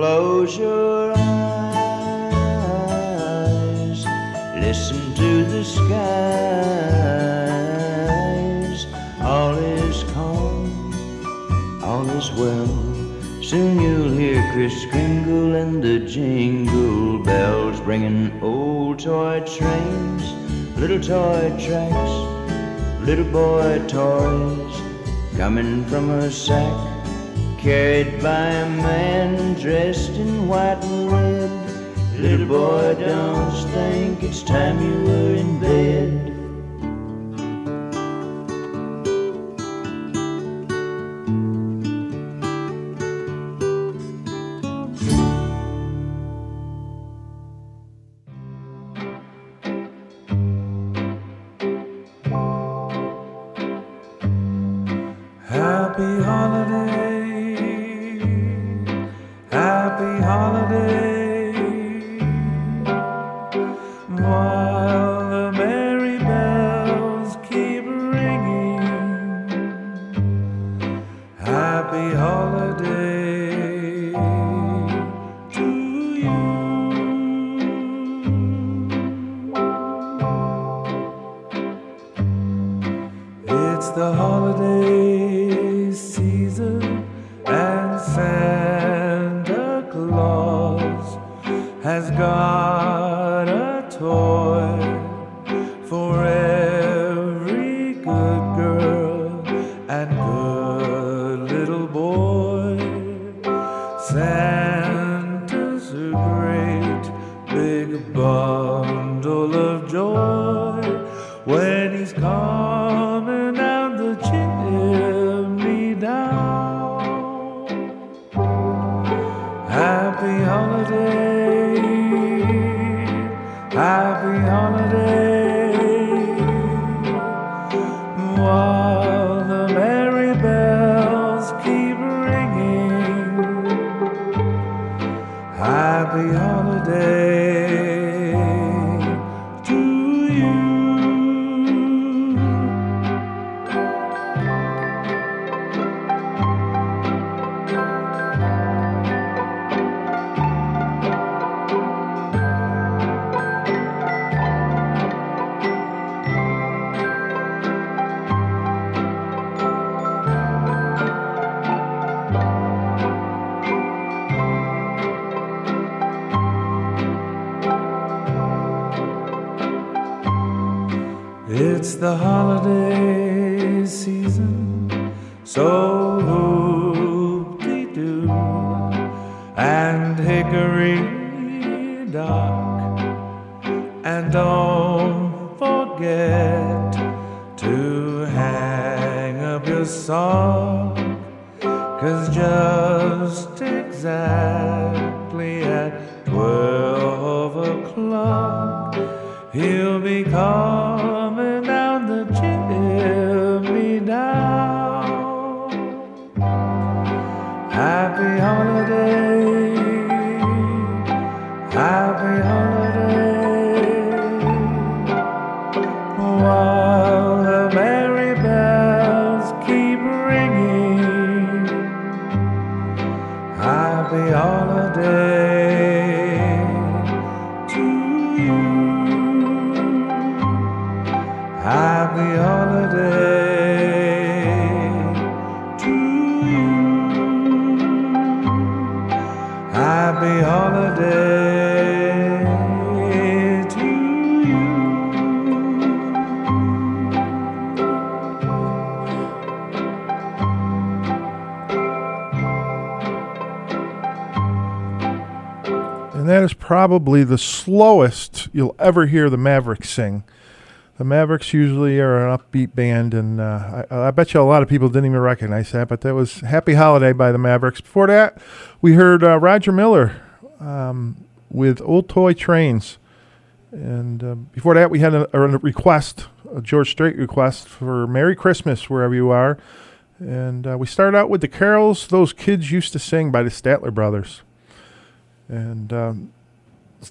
Close your eyes, listen to the skies. All is calm, all is well. Soon you'll hear Kris Kringle and the jingle bells bringing old toy trains, little toy tracks, little boy toys coming from a sack carried by a man dressed in white and red. Little boy, don't think it's time you were in bed. happy holiday. Probably the slowest you'll ever hear the Mavericks sing. The Mavericks usually are an upbeat band, and uh, I, I bet you a lot of people didn't even recognize that. But that was "Happy Holiday" by the Mavericks. Before that, we heard uh, Roger Miller um, with "Old Toy Trains," and uh, before that, we had a, a request, a George Strait request for "Merry Christmas" wherever you are. And uh, we started out with the carols those kids used to sing by the Statler Brothers. And um,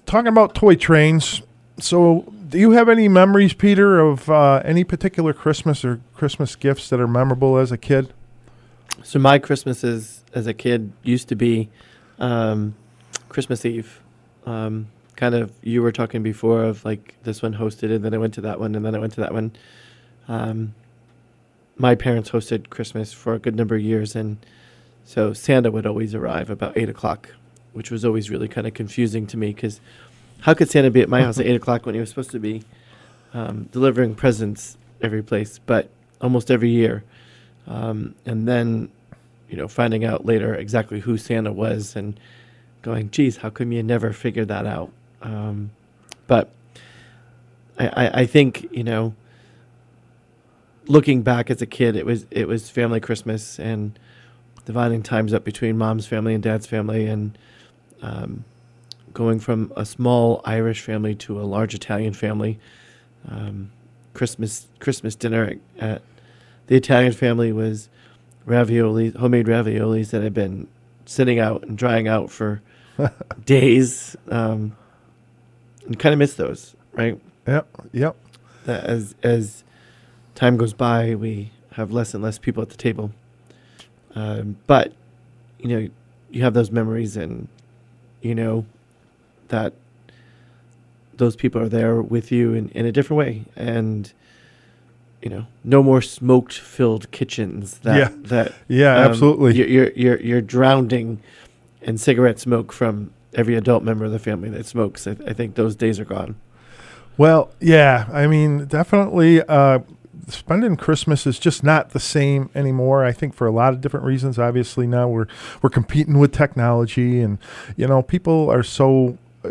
talking about toy trains, so do you have any memories, Peter, of uh, any particular Christmas or Christmas gifts that are memorable as a kid? So my Christmases as a kid used to be um, Christmas Eve. Um, kind of you were talking before of like this one hosted, and then I went to that one, and then I went to that one. Um, my parents hosted Christmas for a good number of years, and so Santa would always arrive about eight o'clock, which was always really kind of confusing to me because how could Santa be at my house at eight o'clock when he was supposed to be um, delivering presents every place, but almost every year, um, and then you know finding out later exactly who Santa was and going, geez, how come you never figured that out? Um, but I, I, I think you know looking back as a kid, it was it was family Christmas and dividing times up between mom's family and dad's family, and um, going from a small Irish family to a large Italian family. Um, Christmas Christmas dinner at the Italian family was ravioli, homemade raviolis that had been sitting out and drying out for days, um, and kind of miss those, right? Yep, yep. That as as time goes by, we have less and less people at the table. Um, but you know, you have those memories, and you know that those people are there with you in, in a different way, and you know, no more smoke-filled kitchens. That Yeah. that Yeah, absolutely. You're, you're you're you're drowning in cigarette smoke from every adult member of the family that smokes. I, I think those days are gone. Well, yeah, I mean, definitely. Uh, spending Christmas is just not the same anymore. I think for a lot of different reasons. Obviously, now we're we're competing with technology, and you know, people are so uh,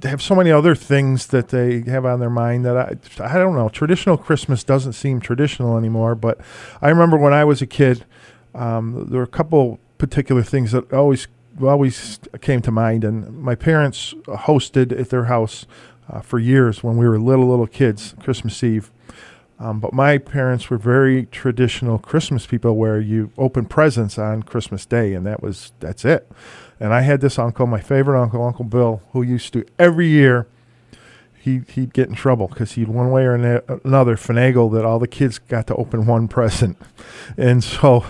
they have so many other things that they have on their mind that I I don't know. Traditional Christmas doesn't seem traditional anymore. But I remember when I was a kid, um, there were a couple particular things that always always came to mind. And my parents hosted at their house uh, for years when we were little little kids, Christmas Eve. Um, but my parents were very traditional Christmas people, where you open presents on Christmas Day, and that was that's it. And I had this uncle, my favorite uncle, Uncle Bill, who used to every year he he'd get in trouble because he'd one way or another finagle that all the kids got to open one present, and so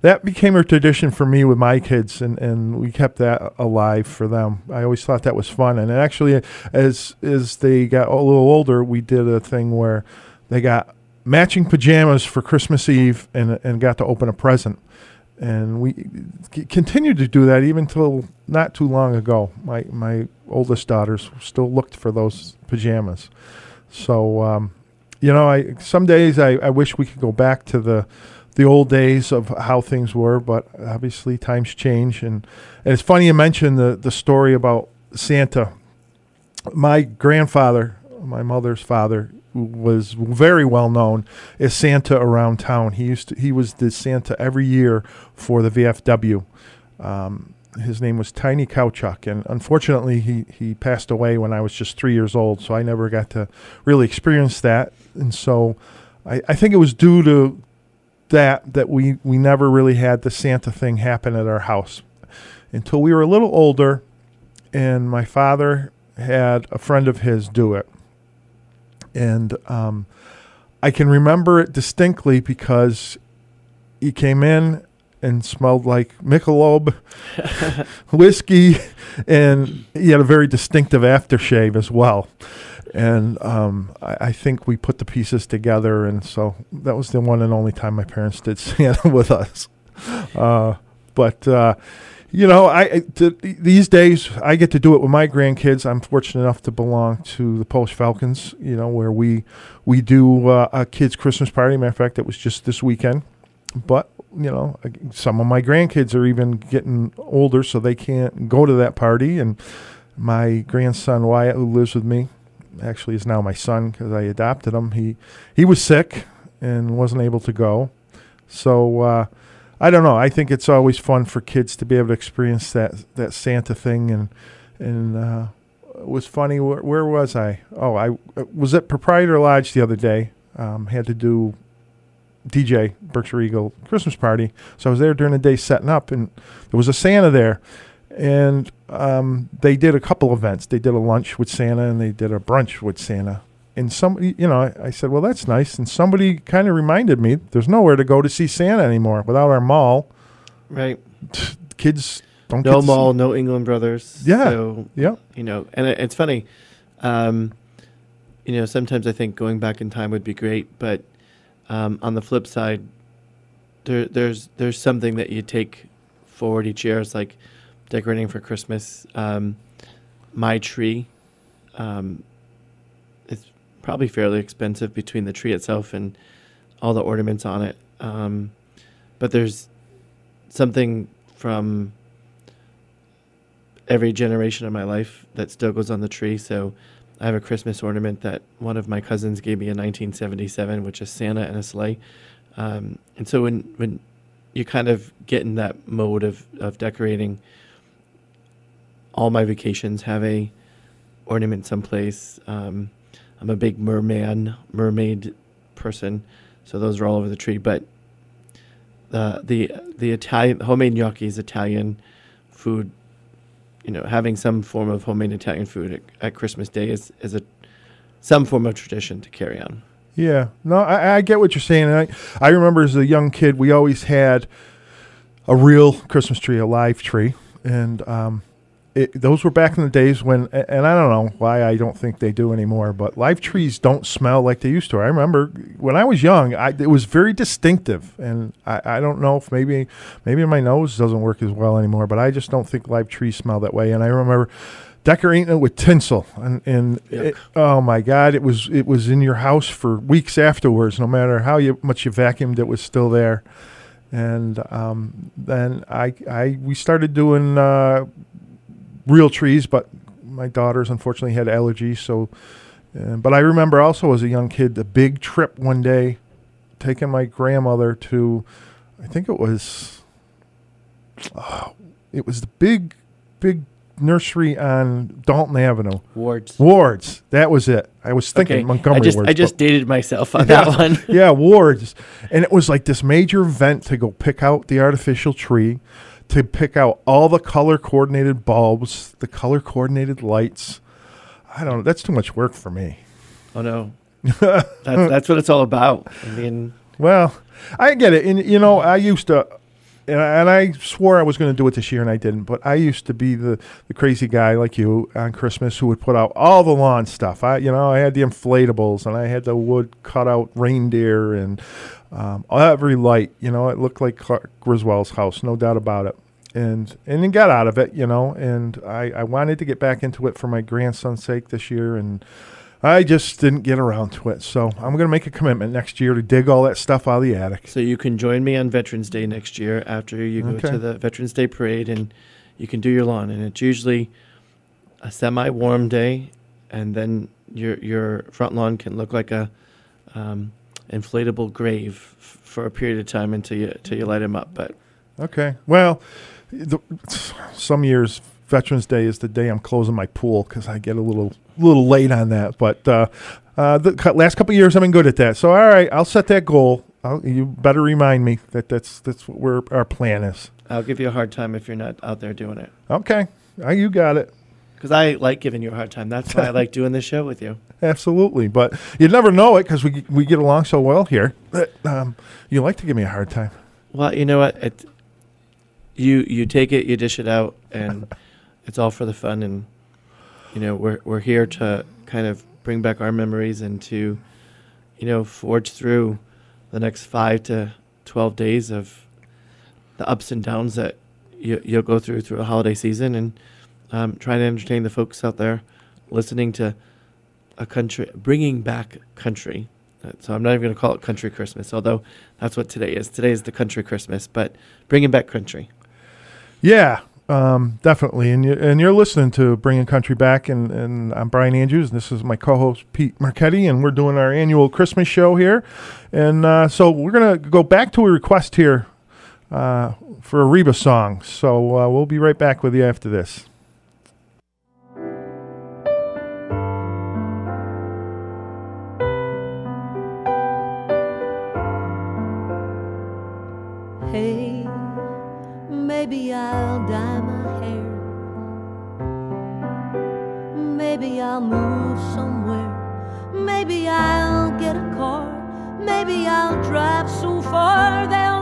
that became a tradition for me with my kids, and, and we kept that alive for them. I always thought that was fun, and actually, as as they got a little older, we did a thing where they got matching pajamas for Christmas Eve, and and got to open a present. And we continued to do that even till not too long ago. My my oldest daughters still looked for those pajamas. So um, you know, I some days I, I wish we could go back to the the old days of how things were, but obviously times change. And, and it's funny you mentioned the the story about Santa. My grandfather, my mother's father, was very well known as Santa around town. He used to, he was the Santa every year for the VFW. Um, his name was Tiny Kowchuk, and unfortunately, he, he passed away when I was just three years old, so I never got to really experience that. And so I, I think it was due to that that we, we never really had the Santa thing happen at our house until we were a little older, and my father had a friend of his do it. And um, I can remember it distinctly because he came in and smelled like Michelob whiskey, and he had a very distinctive aftershave as well. And um, I, I think we put the pieces together, and so that was the one and only time my parents did Santa with us. Uh, but uh, you know, I I- th- these days I get to do it with my grandkids. I'm fortunate enough to belong to the Polish Falcons. You know, where we we do uh, a kids' Christmas party. Matter of fact, it was just this weekend. But you know, some of my grandkids are even getting older, so they can't go to that party. And my grandson Wyatt, who lives with me, actually is now my son because I adopted him. He he was sick and wasn't able to go, so uh, I don't know. I think it's always fun for kids to be able to experience that that Santa thing, and and uh, it was funny. Where, where was I? Oh, I uh, was at Proprietor Lodge the other day. Um, had to do DJ Berkshire Eagle Christmas party, so I was there during the day setting up, and there was a Santa there, and um, they did a couple events. They did a lunch with Santa, and they did a brunch with Santa. And somebody, you know, I, I said, "Well, that's nice." And somebody kind of reminded me, "There's nowhere to go to see Santa anymore without our mall." Right. Kids don't no get to see- mall, no England Brothers. Yeah. So, Yeah. You know, and it, it's funny. Um, you know, sometimes I think going back in time would be great, but um, on the flip side, there, there's there's something that you take forward each year. It's like decorating for Christmas. Um, my tree, um, probably fairly expensive between the tree itself and all the ornaments on it. Um, but there's something from every generation of my life that still goes on the tree. So I have a Christmas ornament that one of my cousins gave me in 1977, which is Santa and a sleigh. Um, and so when when you kind of get in that mode of, of decorating, all my vacations have a ornament someplace. Um, I'm a big merman, mermaid person, so those are all over the tree. But the the the Italian homemade gnocchi is Italian food. You know, having some form of homemade Italian food at, at Christmas Day is is a some form of tradition to carry on. Yeah, no, I, I get what you're saying. I, I remember as a young kid, we always had a real Christmas tree, a live tree, and um, it, those were back in the days when. And I don't know why I don't think they do anymore, but live trees don't smell like they used to. I remember when I was young, I, it was very distinctive, and I, I don't know if maybe maybe my nose doesn't work as well anymore, but I just don't think live trees smell that way. And I remember decorating it with tinsel and, and it, oh my god it was it was in your house for weeks afterwards no matter how you, much you vacuumed it was still there and um, then I, I we started doing uh, real trees but my daughters unfortunately had allergies so uh, but I remember also as a young kid the big trip one day taking my grandmother to I think it was oh, it was the big big nursery on Dalton Avenue. Wards. Wards. That was it. I was thinking Okay, Montgomery I just Wards. I just dated myself on yeah, that one. yeah, Wards. And it was like this major event to go pick out the artificial tree, to pick out all the color coordinated bulbs, the color coordinated lights. I don't know. That's too much work for me. Oh no, that's that's what it's all about. I mean, Well, I get it. And, you know, I used to, and I, and I swore I was going to do it this year, and I didn't. But I used to be the, the crazy guy like you on Christmas who would put out all the lawn stuff. I, you know, I had the inflatables, and I had the wood cut out reindeer, and um, every light. You know, it looked like Clark Griswold's house, no doubt about it. And and then got out of it, you know. And I, I wanted to get back into it for my grandson's sake this year, and I just didn't get around to it. So I'm going to make a commitment next year to dig all that stuff out of the attic. so you can join me on Veterans Day next year after you go Okay. to the Veterans Day parade, and you can do your lawn. And it's usually a semi-warm day, and then your your front lawn can look like a um, inflatable grave f- for a period of time until you until you light them up. But Okay. Well, the, some years Veterans Day is the day I'm closing my pool because I get a little little late on that. But uh, uh, the last couple of years I've been good at that. So all right, I'll set that goal. I'll, you better remind me that that's that's what we're, our plan is. I'll give you a hard time if you're not out there doing it. Okay, uh, you got it. Because I like giving you a hard time. That's why I like doing this show with you. Absolutely, but you never know it because we we get along so well here. That, um, you like to give me a hard time. Well, you know what? It, you you take it, you dish it out, and it's all for the fun. And you know, we're we're here to kind of bring back our memories and to, you know, forge through the next five to twelve days of the ups and downs that you, you'll go through through a holiday season, and um, try to entertain the folks out there listening to a country, bringing back country. Uh, So I'm not even going to call it country Christmas, although that's what today is. Today is the country Christmas, but bringing back country. Yeah, um, definitely, and you, and you're listening to Bringing Country Back, and, and I'm Brian Andrews, and this is my co-host Pete Marchetti, and we're doing our annual Christmas show here, and uh, so we're gonna go back to a request here uh, for a Reba song. So uh, we'll be right back with you after this. Maybe I'll move somewhere. Maybe I'll get a car. Maybe I'll drive so far they'll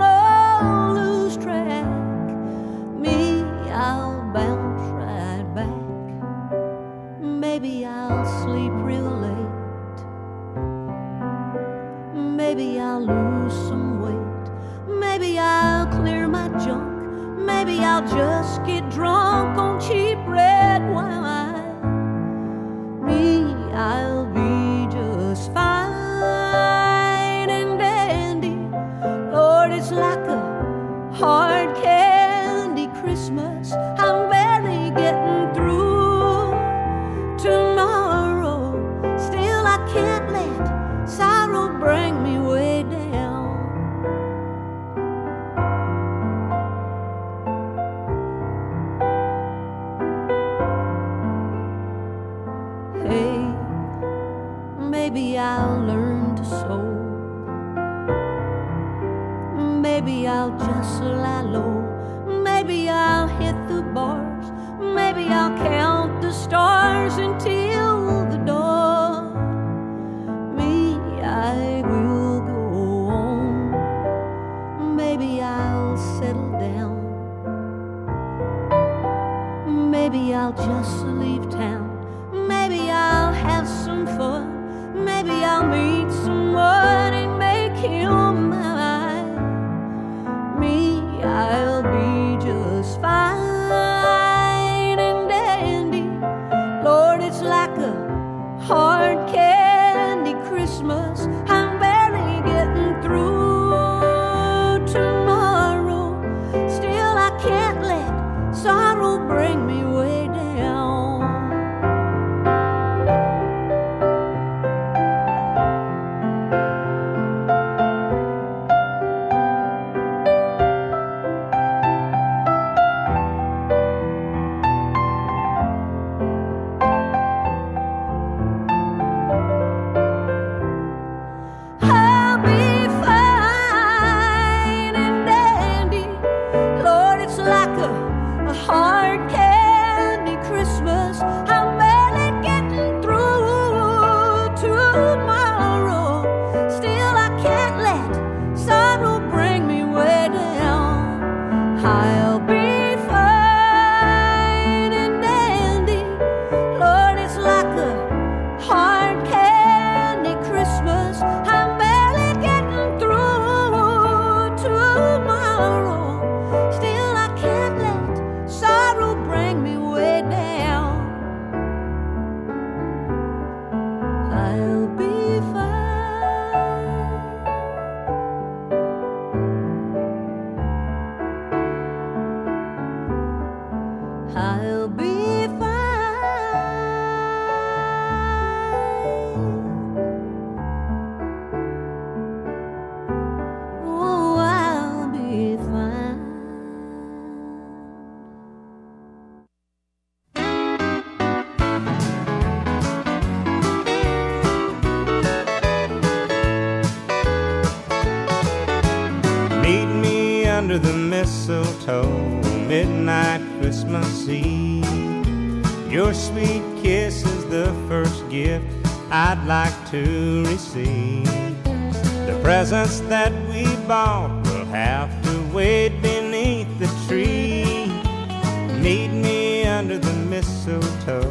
meet me under the mistletoe,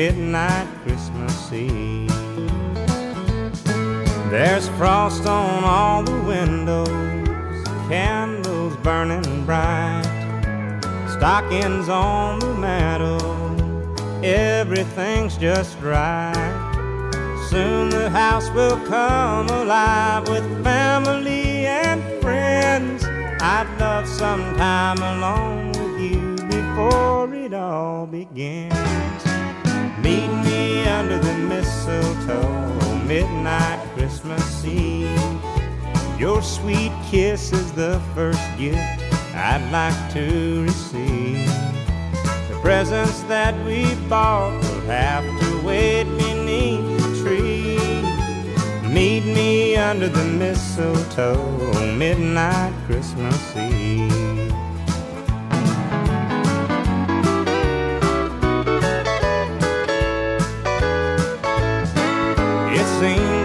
midnight Christmas Eve. There's frost on all the windows, candles burning bright, stockings on the mantel, everything's just right. Soon the house will come alive with family and friends. I'd love some time alone before it all begins. Meet me under the mistletoe, midnight Christmas Eve. Your sweet kiss is the first gift I'd like to receive. The presents that we bought will have to wait beneath the tree. Meet me under the mistletoe, midnight Christmas Eve.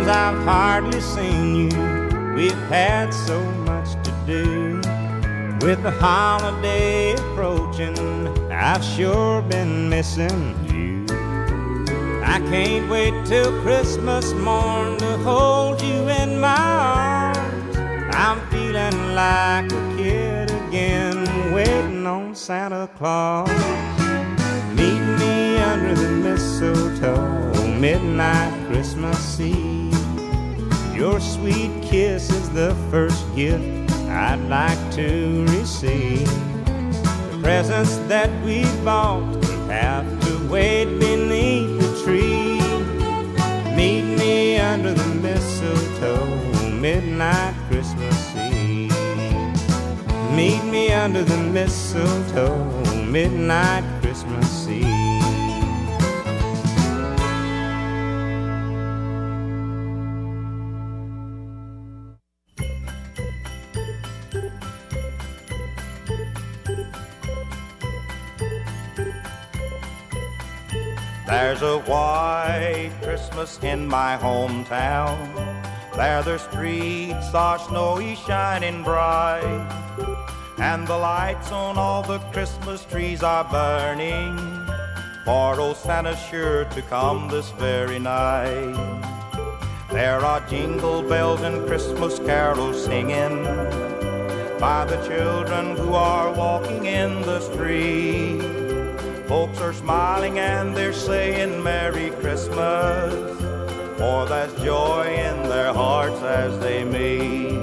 I've hardly seen you. We've had so much to do. With the holiday approaching, I've sure been missing you. I can't wait till Christmas morn to hold you in my arms. I'm feeling like a kid again, waiting on Santa Claus. Meet me under the mistletoe, midnight Christmas Eve. Your sweet kiss is the first gift I'd like to receive. The presents that we bought will have to wait beneath the tree. Meet me under the mistletoe, midnight Christmas Eve. Meet me under the mistletoe, midnight Christmas Eve. There's a white Christmas in my hometown. There the streets are snowy, shining bright. And the lights on all the Christmas trees are burning. For old Santa's sure to come this very night. There are jingle bells and Christmas carols singing by the children who are walking in the street. Folks are smiling and they're saying Merry Christmas, for there's joy in their hearts as they meet.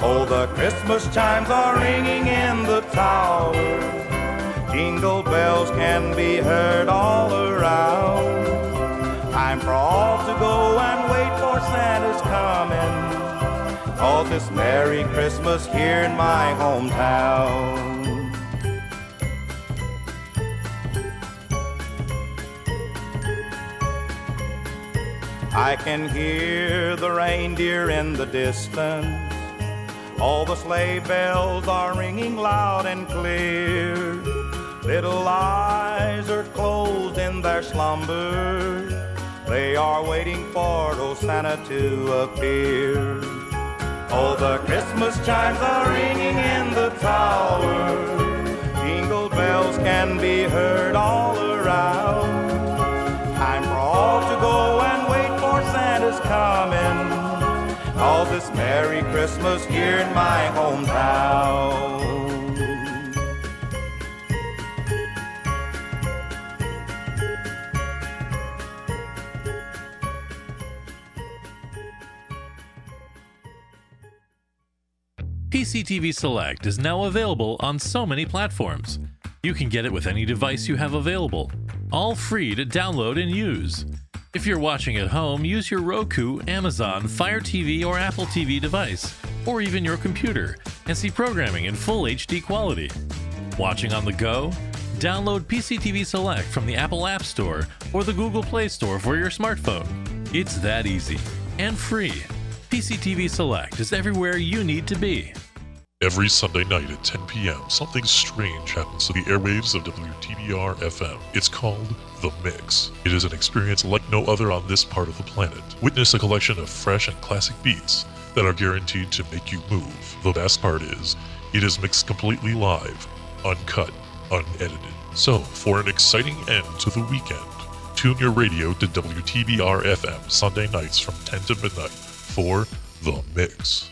Oh, the Christmas chimes are ringing in the tower. Jingle bells can be heard all around. Time for all to go and wait for Santa's coming. Cause it's Merry Christmas here in my hometown. I can hear the reindeer in the distance. All the sleigh bells are ringing loud and clear. Little eyes are closed in their slumber. They are waiting for old Santa to appear. Oh, the Christmas chimes are ringing in the tower. Christmas here in my hometown. PCTV Select is now available on so many platforms. You can get it with any device you have available, all free to download and use. If you're watching at home, use your Roku, Amazon, Fire TV, or Apple TV device, or even your computer, and see programming in full HD quality. Watching on the go? Download PCTV Select from the Apple App Store or the Google Play Store for your smartphone. It's that easy and free. PCTV Select is everywhere you need to be. Every Sunday night at 10 p.m., something strange happens to the airwaves of WTBR FM. It's called The Mix. It is an experience like no other on this part of the planet. Witness a collection of fresh and classic beats that are guaranteed to make you move. The best part is, it is mixed completely live, uncut, unedited. So, for an exciting end to the weekend, tune your radio to WTBR FM Sunday nights from 10 to midnight for The Mix.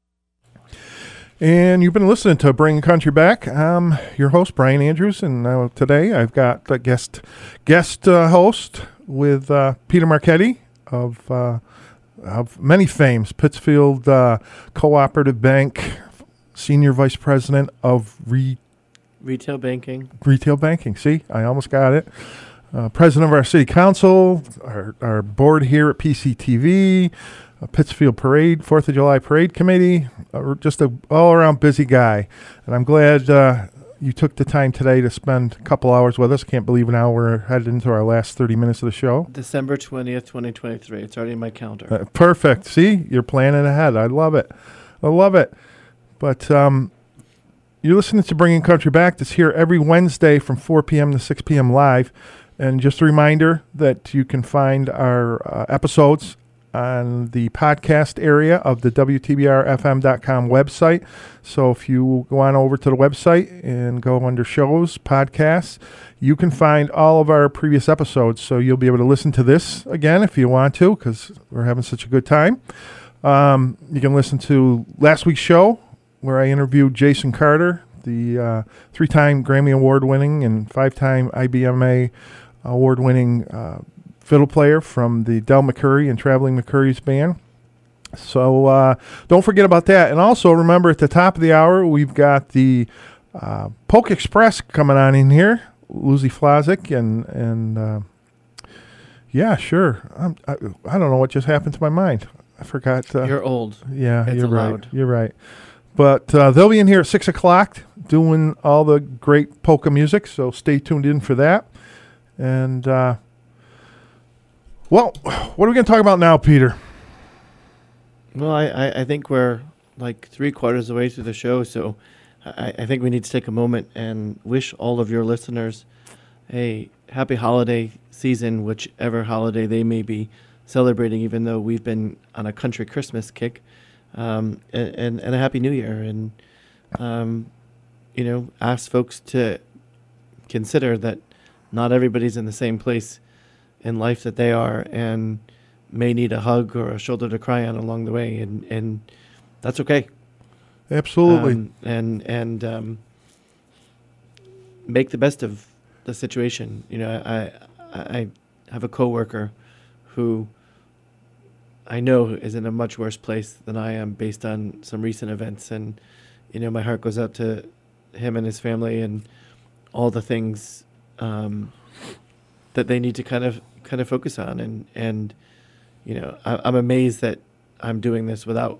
And you've been listening to Bring Country Back. I'm your host, Brian Andrews, and uh, today I've got a guest guest uh, host with uh, Peter Marchetti of uh, of many fames, Pittsfield uh, Cooperative Bank, Senior Vice President of Re- Retail banking. Retail Banking. See, I almost got it. Uh, president of our city council, our, our board here at PCTV, a Pittsfield Parade, Fourth of July Parade Committee, uh, just a all around busy guy. And I'm glad uh, you took the time today to spend a couple hours with us. Can't believe now we're headed into our last 30 minutes of the show. December 20th, 2023. It's already in my calendar. Uh, perfect. See, you're planning ahead. I love it. I love it. But um, you're listening to Bringing Country Back. That's here every Wednesday from 4 p.m. to 6 p.m. live. And just a reminder that you can find our uh, episodes on the podcast area of the WTBRFM.com website. So if you go on over to the website and go under shows, podcasts, you can find all of our previous episodes. So you'll be able to listen to this again if you want to, because we're having such a good time. Um, you can listen to last week's show where I interviewed Jason Carter, the uh, three time Grammy Award winning and five time IBMA award winning uh, fiddle player from the Del McCoury and Traveling McCoury's band. So uh, don't forget about that. And also remember at the top of the hour, we've got the uh, Polk Express coming on in here. Lucy Flazik and, and uh, yeah, sure. I'm, I, I don't know what just happened to my mind. I forgot. Uh, You're old. Yeah, It's you're allowed. right. You're right. But uh, they'll be in here at six o'clock doing all the great polka music. So stay tuned in for that. And uh, well, what are we going to talk about now, Peter? Well, I, I, think we're like three quarters of the way through the show, so I, I think we need to take a moment and wish all of your listeners a happy holiday season, whichever holiday they may be celebrating, even though we've been on a country Christmas kick, um, and, and, and a happy new year. And, um, you know, ask folks to consider that not everybody's in the same place in life that they are and may need a hug or a shoulder to cry on along the way. And and that's okay. Absolutely. Um, and and um, make the best of the situation. You know i i, I have a coworker who I know is in a much worse place than I am based on some recent events. And you know my heart goes out to him and his family and all the things um, that they need to kind of kind of focus on and and you know I, I'm amazed that I'm doing this without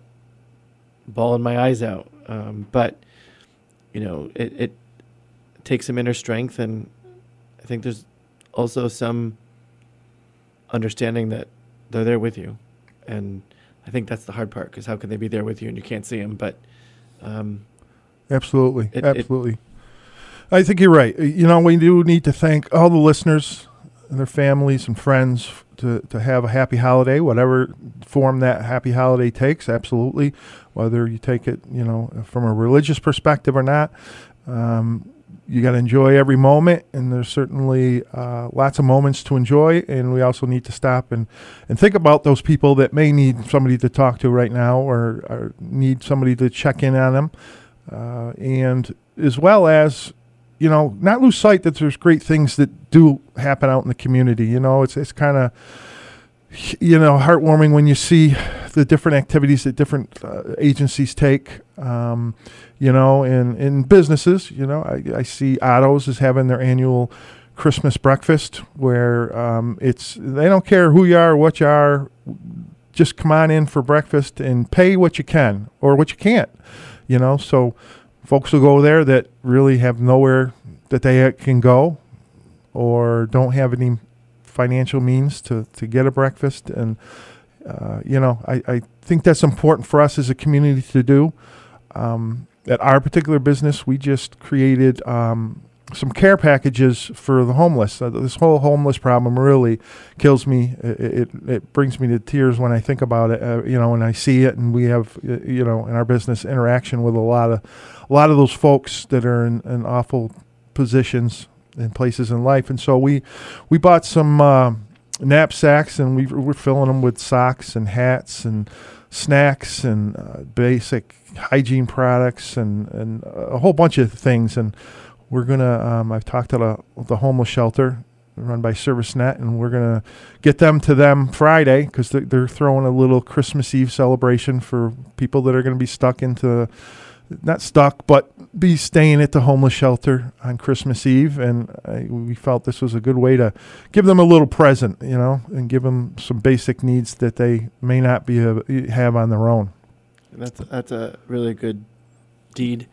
bawling my eyes out um, but you know it, it takes some inner strength and I think there's also some understanding that they're there with you and I think that's the hard part because how can they be there with you and you can't see them but um, Absolutely. It- it- Absolutely. I think you're right. You know, we do need to thank all the listeners and their families and friends to, to have a happy holiday, whatever form that happy holiday takes. Absolutely. Whether you take it, you know, from a religious perspective or not. Um, you got to enjoy every moment, and there's certainly uh, lots of moments to enjoy. And we also need to stop and, and think about those people that may need somebody to talk to right now, or, or need somebody to check in on them, uh, and as well as you know, not lose sight that there's great things that do happen out in the community. You know, it's it's kind of you know heartwarming when you see the different activities that different uh, agencies take. Um, you know, in in businesses, you know, I, I see Otto's is having their annual Christmas breakfast where um, it's they don't care who you are, what you are, just come on in for breakfast and pay what you can or what you can't. You know, so folks will go there that really have nowhere that they can go or don't have any financial means to, to get a breakfast. And, uh, you know, I, I think that's important for us as a community to do. Um, at our particular business, we just created um, some care packages for the homeless. Uh, this whole homeless problem really kills me. It, it, it brings me to tears when I think about it. Uh, you know, when I see it, and we have uh, you know in our business interaction with a lot of a lot of those folks that are in, in awful positions and places in life. And so we we bought some uh, knapsacks, and we we're filling them with socks and hats and snacks and uh, basic hygiene products and and a whole bunch of things and we're gonna. Um, I've talked to the, the homeless shelter run by ServiceNet, and we're gonna get them to them Friday because they're, they're throwing a little Christmas Eve celebration for people that are gonna be stuck into, not stuck, but be staying at the homeless shelter on Christmas Eve, and I, we felt this was a good way to give them a little present, you know, and give them some basic needs that they may not be uh, have on their own. That's that's a really good deed,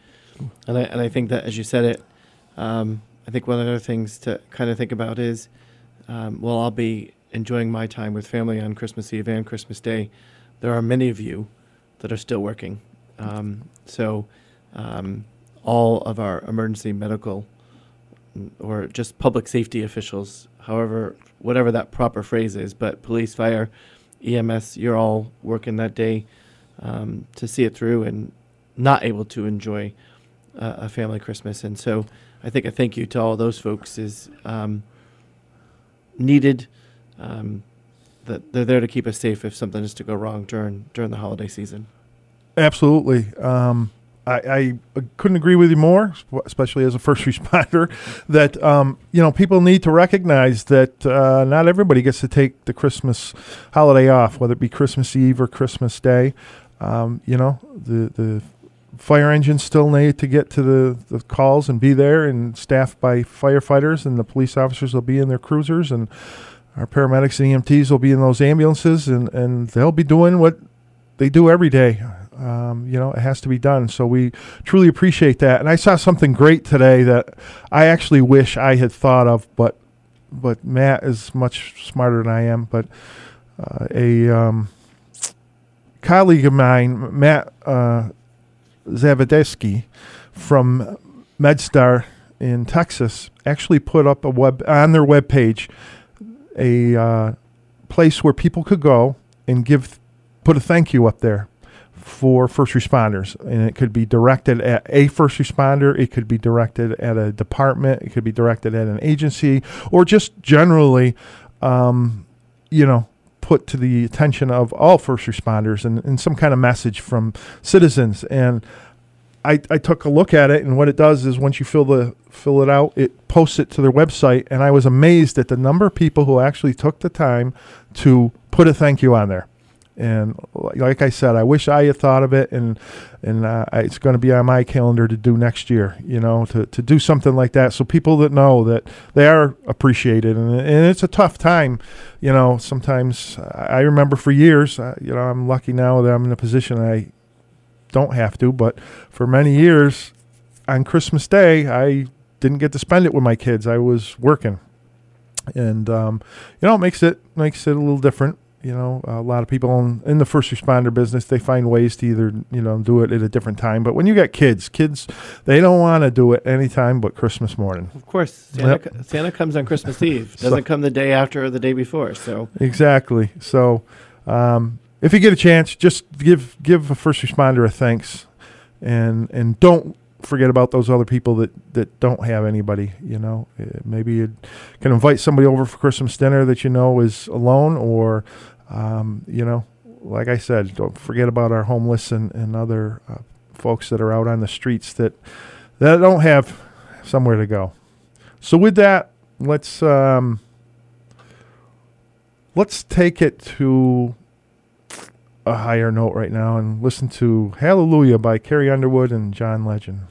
and I and I think that as you said it, um, I think one of the other things to kind of think about is, um, I'll be enjoying my time with family on Christmas Eve and Christmas Day. There are many of you that are still working, um, so um, all of our emergency medical or just public safety officials, however, whatever that proper phrase is, but police, fire, EMS, you're all working that day um, to see it through and not able to enjoy uh, a family Christmas. And so I think a thank you to all those folks is um, needed. Um, that they're there to keep us safe if something is to go wrong during during the holiday season. Absolutely. Um, I, I, couldn't agree with you more, especially as a first responder, that um, you know people need to recognize that uh, not everybody gets to take the Christmas holiday off, whether it be Christmas Eve or Christmas Day. Um, you know the the fire engines still need to get to the, the calls and be there and staffed by firefighters and the police officers will be in their cruisers and our paramedics and EMTs will be in those ambulances and, and they'll be doing what they do every day. Um, you know, it has to be done. So we truly appreciate that. And I saw something great today that I actually wish I had thought of, but but Matt is much smarter than I am. But uh, a um, colleague of mine, Matt uh, from MedStar in Texas actually put up a web on their web page a uh, place where people could go and give put a thank you up there for first responders and it could be directed at a first responder it could be directed at a department it could be directed at an agency or just generally um, you know put to the attention of all first responders and, and some kind of message from citizens. And I, I took a look at it, and what it does is once you fill the fill it out, it posts it to their website. And I was amazed at the number of people who actually took the time to put a thank you on there. And like I said, I wish I had thought of it, and and uh, it's going to be on my calendar to do next year. You know, to, to do something like that, so people that know that they are appreciated, and, and it's a tough time. You know, sometimes I remember for years. Uh, you know, I'm lucky now that I'm in a position I don't have to, but for many years on Christmas Day, I didn't get to spend it with my kids. I was working, and um, you know, it makes it makes it a little different you know, a lot of people in, in, the first responder business, they find ways to either, you know, do it at a different time. But when you got kids, kids, they don't want to do it anytime but Christmas morning. Of course. Santa, yep. Santa comes on Christmas Eve, doesn't so, come the day after or the day before. So, exactly. So, um, if you get a chance, just give give a first responder a thanks and and don't forget about those other people that, that don't have anybody. You know, uh, maybe you can invite somebody over for Christmas dinner that you know is alone, or um, you know, like I said, don't forget about our homeless and and other uh, folks that are out on the streets that that don't have somewhere to go. So with that, let's um, let's take it to a higher note right now and listen to Hallelujah by Carrie Underwood and John Legend.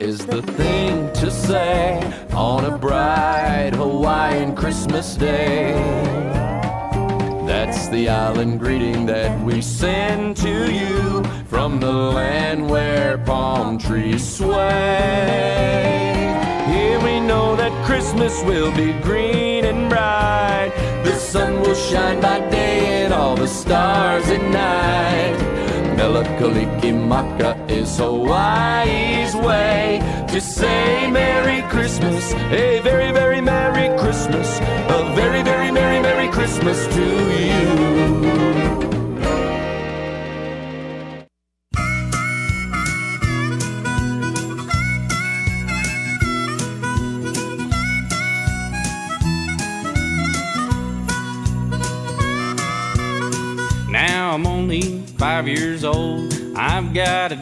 Is the thing to say on a bright Hawaiian Christmas day. That's the island greeting that we send to you from the land where palm trees sway. Here we know that Christmas will be green and bright. The sun will shine by day and all the stars at night. Mele Kalikimaka is Hawaii's way to say Merry Christmas, a very, very Merry Christmas, a very, very Merry, Merry Christmas to you.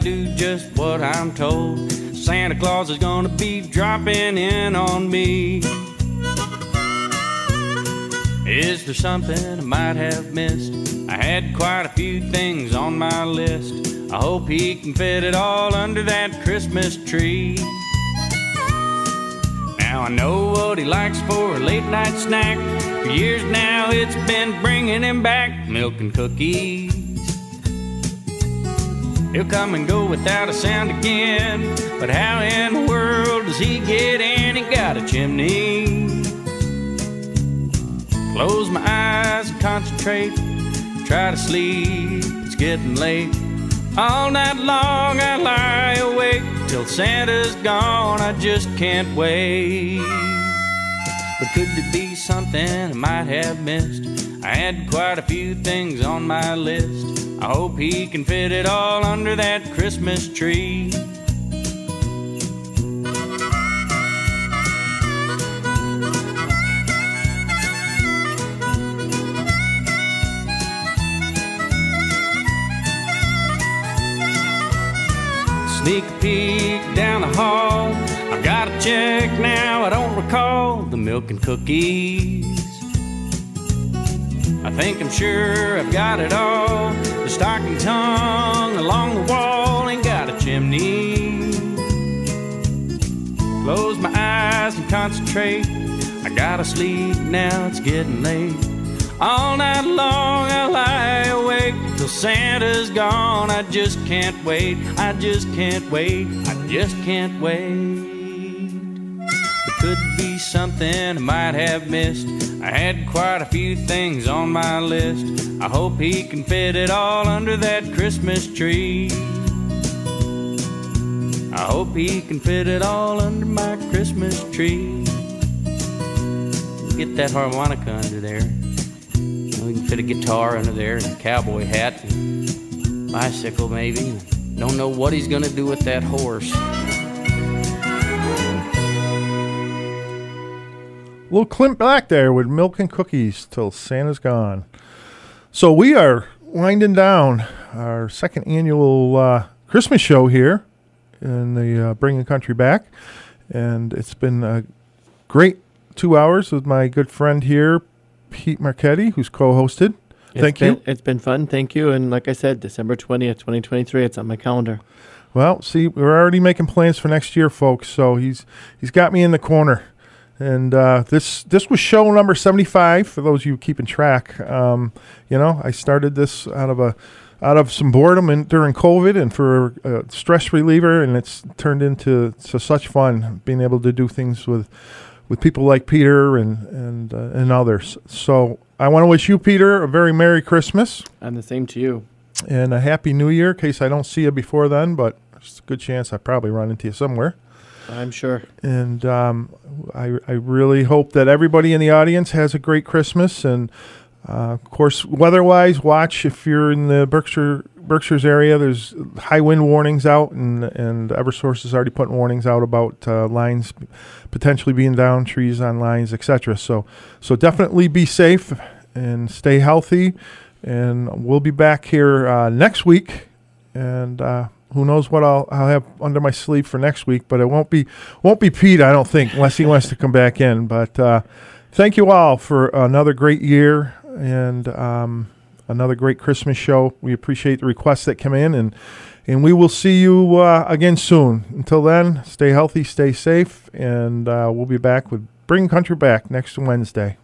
Do just what I'm told. Santa Claus is gonna be dropping in on me. Is there something I might have missed? I had quite a few things on my list. I hope he can fit it all under that Christmas tree. Now I know what he likes for a late night snack. For years now, it's been bringing him back milk and cookies. He'll come and go without a sound again. But how in the world does he get in? He got a chimney. Close my eyes and concentrate. Try to sleep, it's getting late. All night long I lie awake till Santa's gone. I just can't wait. But could it be something I might have missed? I had quite a few things on my list. I hope he can fit it all under that Christmas tree. Sneak a peek down the hall. I've got to check now. I don't recall the milk and cookies. I think I'm sure I've got it all. The stocking hung along the wall ain't got a chimney. Close my eyes and concentrate. I gotta sleep now, it's getting late. All night long I lie awake till Santa's gone. I just can't wait. I just can't wait. I just can't wait. Could be something I might have missed. I had quite a few things on my list. I hope he can fit it all under that Christmas tree. I hope he can fit it all under my Christmas tree. get that harmonica under there. We can fit a guitar under there and a cowboy hat and bicycle maybe. Don't know what he's gonna do with that horse. Little Clint Black there with milk and cookies till Santa's gone. So we are winding down our second annual uh, Christmas show here in the uh, Bringing Country Back, and it's been a great two hours with my good friend here, Pete Marchetti, who's co-hosted. It's Thank been, you. It's been fun. Thank you. And like I said, December 20th, 2023, it's on my calendar. Well, see, we're already making plans for next year, folks. So he's he's got me in the corner, and uh, this this was show number seventy five for those of you keeping track. Um, you know, I started this out of a out of some boredom and during COVID, and for a stress reliever, and it's turned into so such fun being able to do things with with people like Peter and and uh, and others. So I want to wish you, Peter, a very merry Christmas And the same to you. and a happy new year in case I don't see you before then, but it's a good chance I probably run into you somewhere. I'm sure. And um, I, I really hope that everybody in the audience has a great Christmas. And uh, of course, weather-wise, watch if you're in the Berkshire Berkshire's area. There's high wind warnings out, and and EverSource is already putting warnings out about uh, lines potentially being down, trees on lines, etc. So so definitely be safe and stay healthy. And we'll be back here uh, next week, and uh, who knows what I'll, I'll have under my sleeve for next week. But it won't be won't be Pete, I don't think, unless he wants to come back in. But uh, thank you all for another great year and um, another great Christmas show. We appreciate the requests that come in, and and we will see you uh, again soon. Until then, stay healthy, stay safe, and uh, we'll be back with Bring Country Back next Wednesday.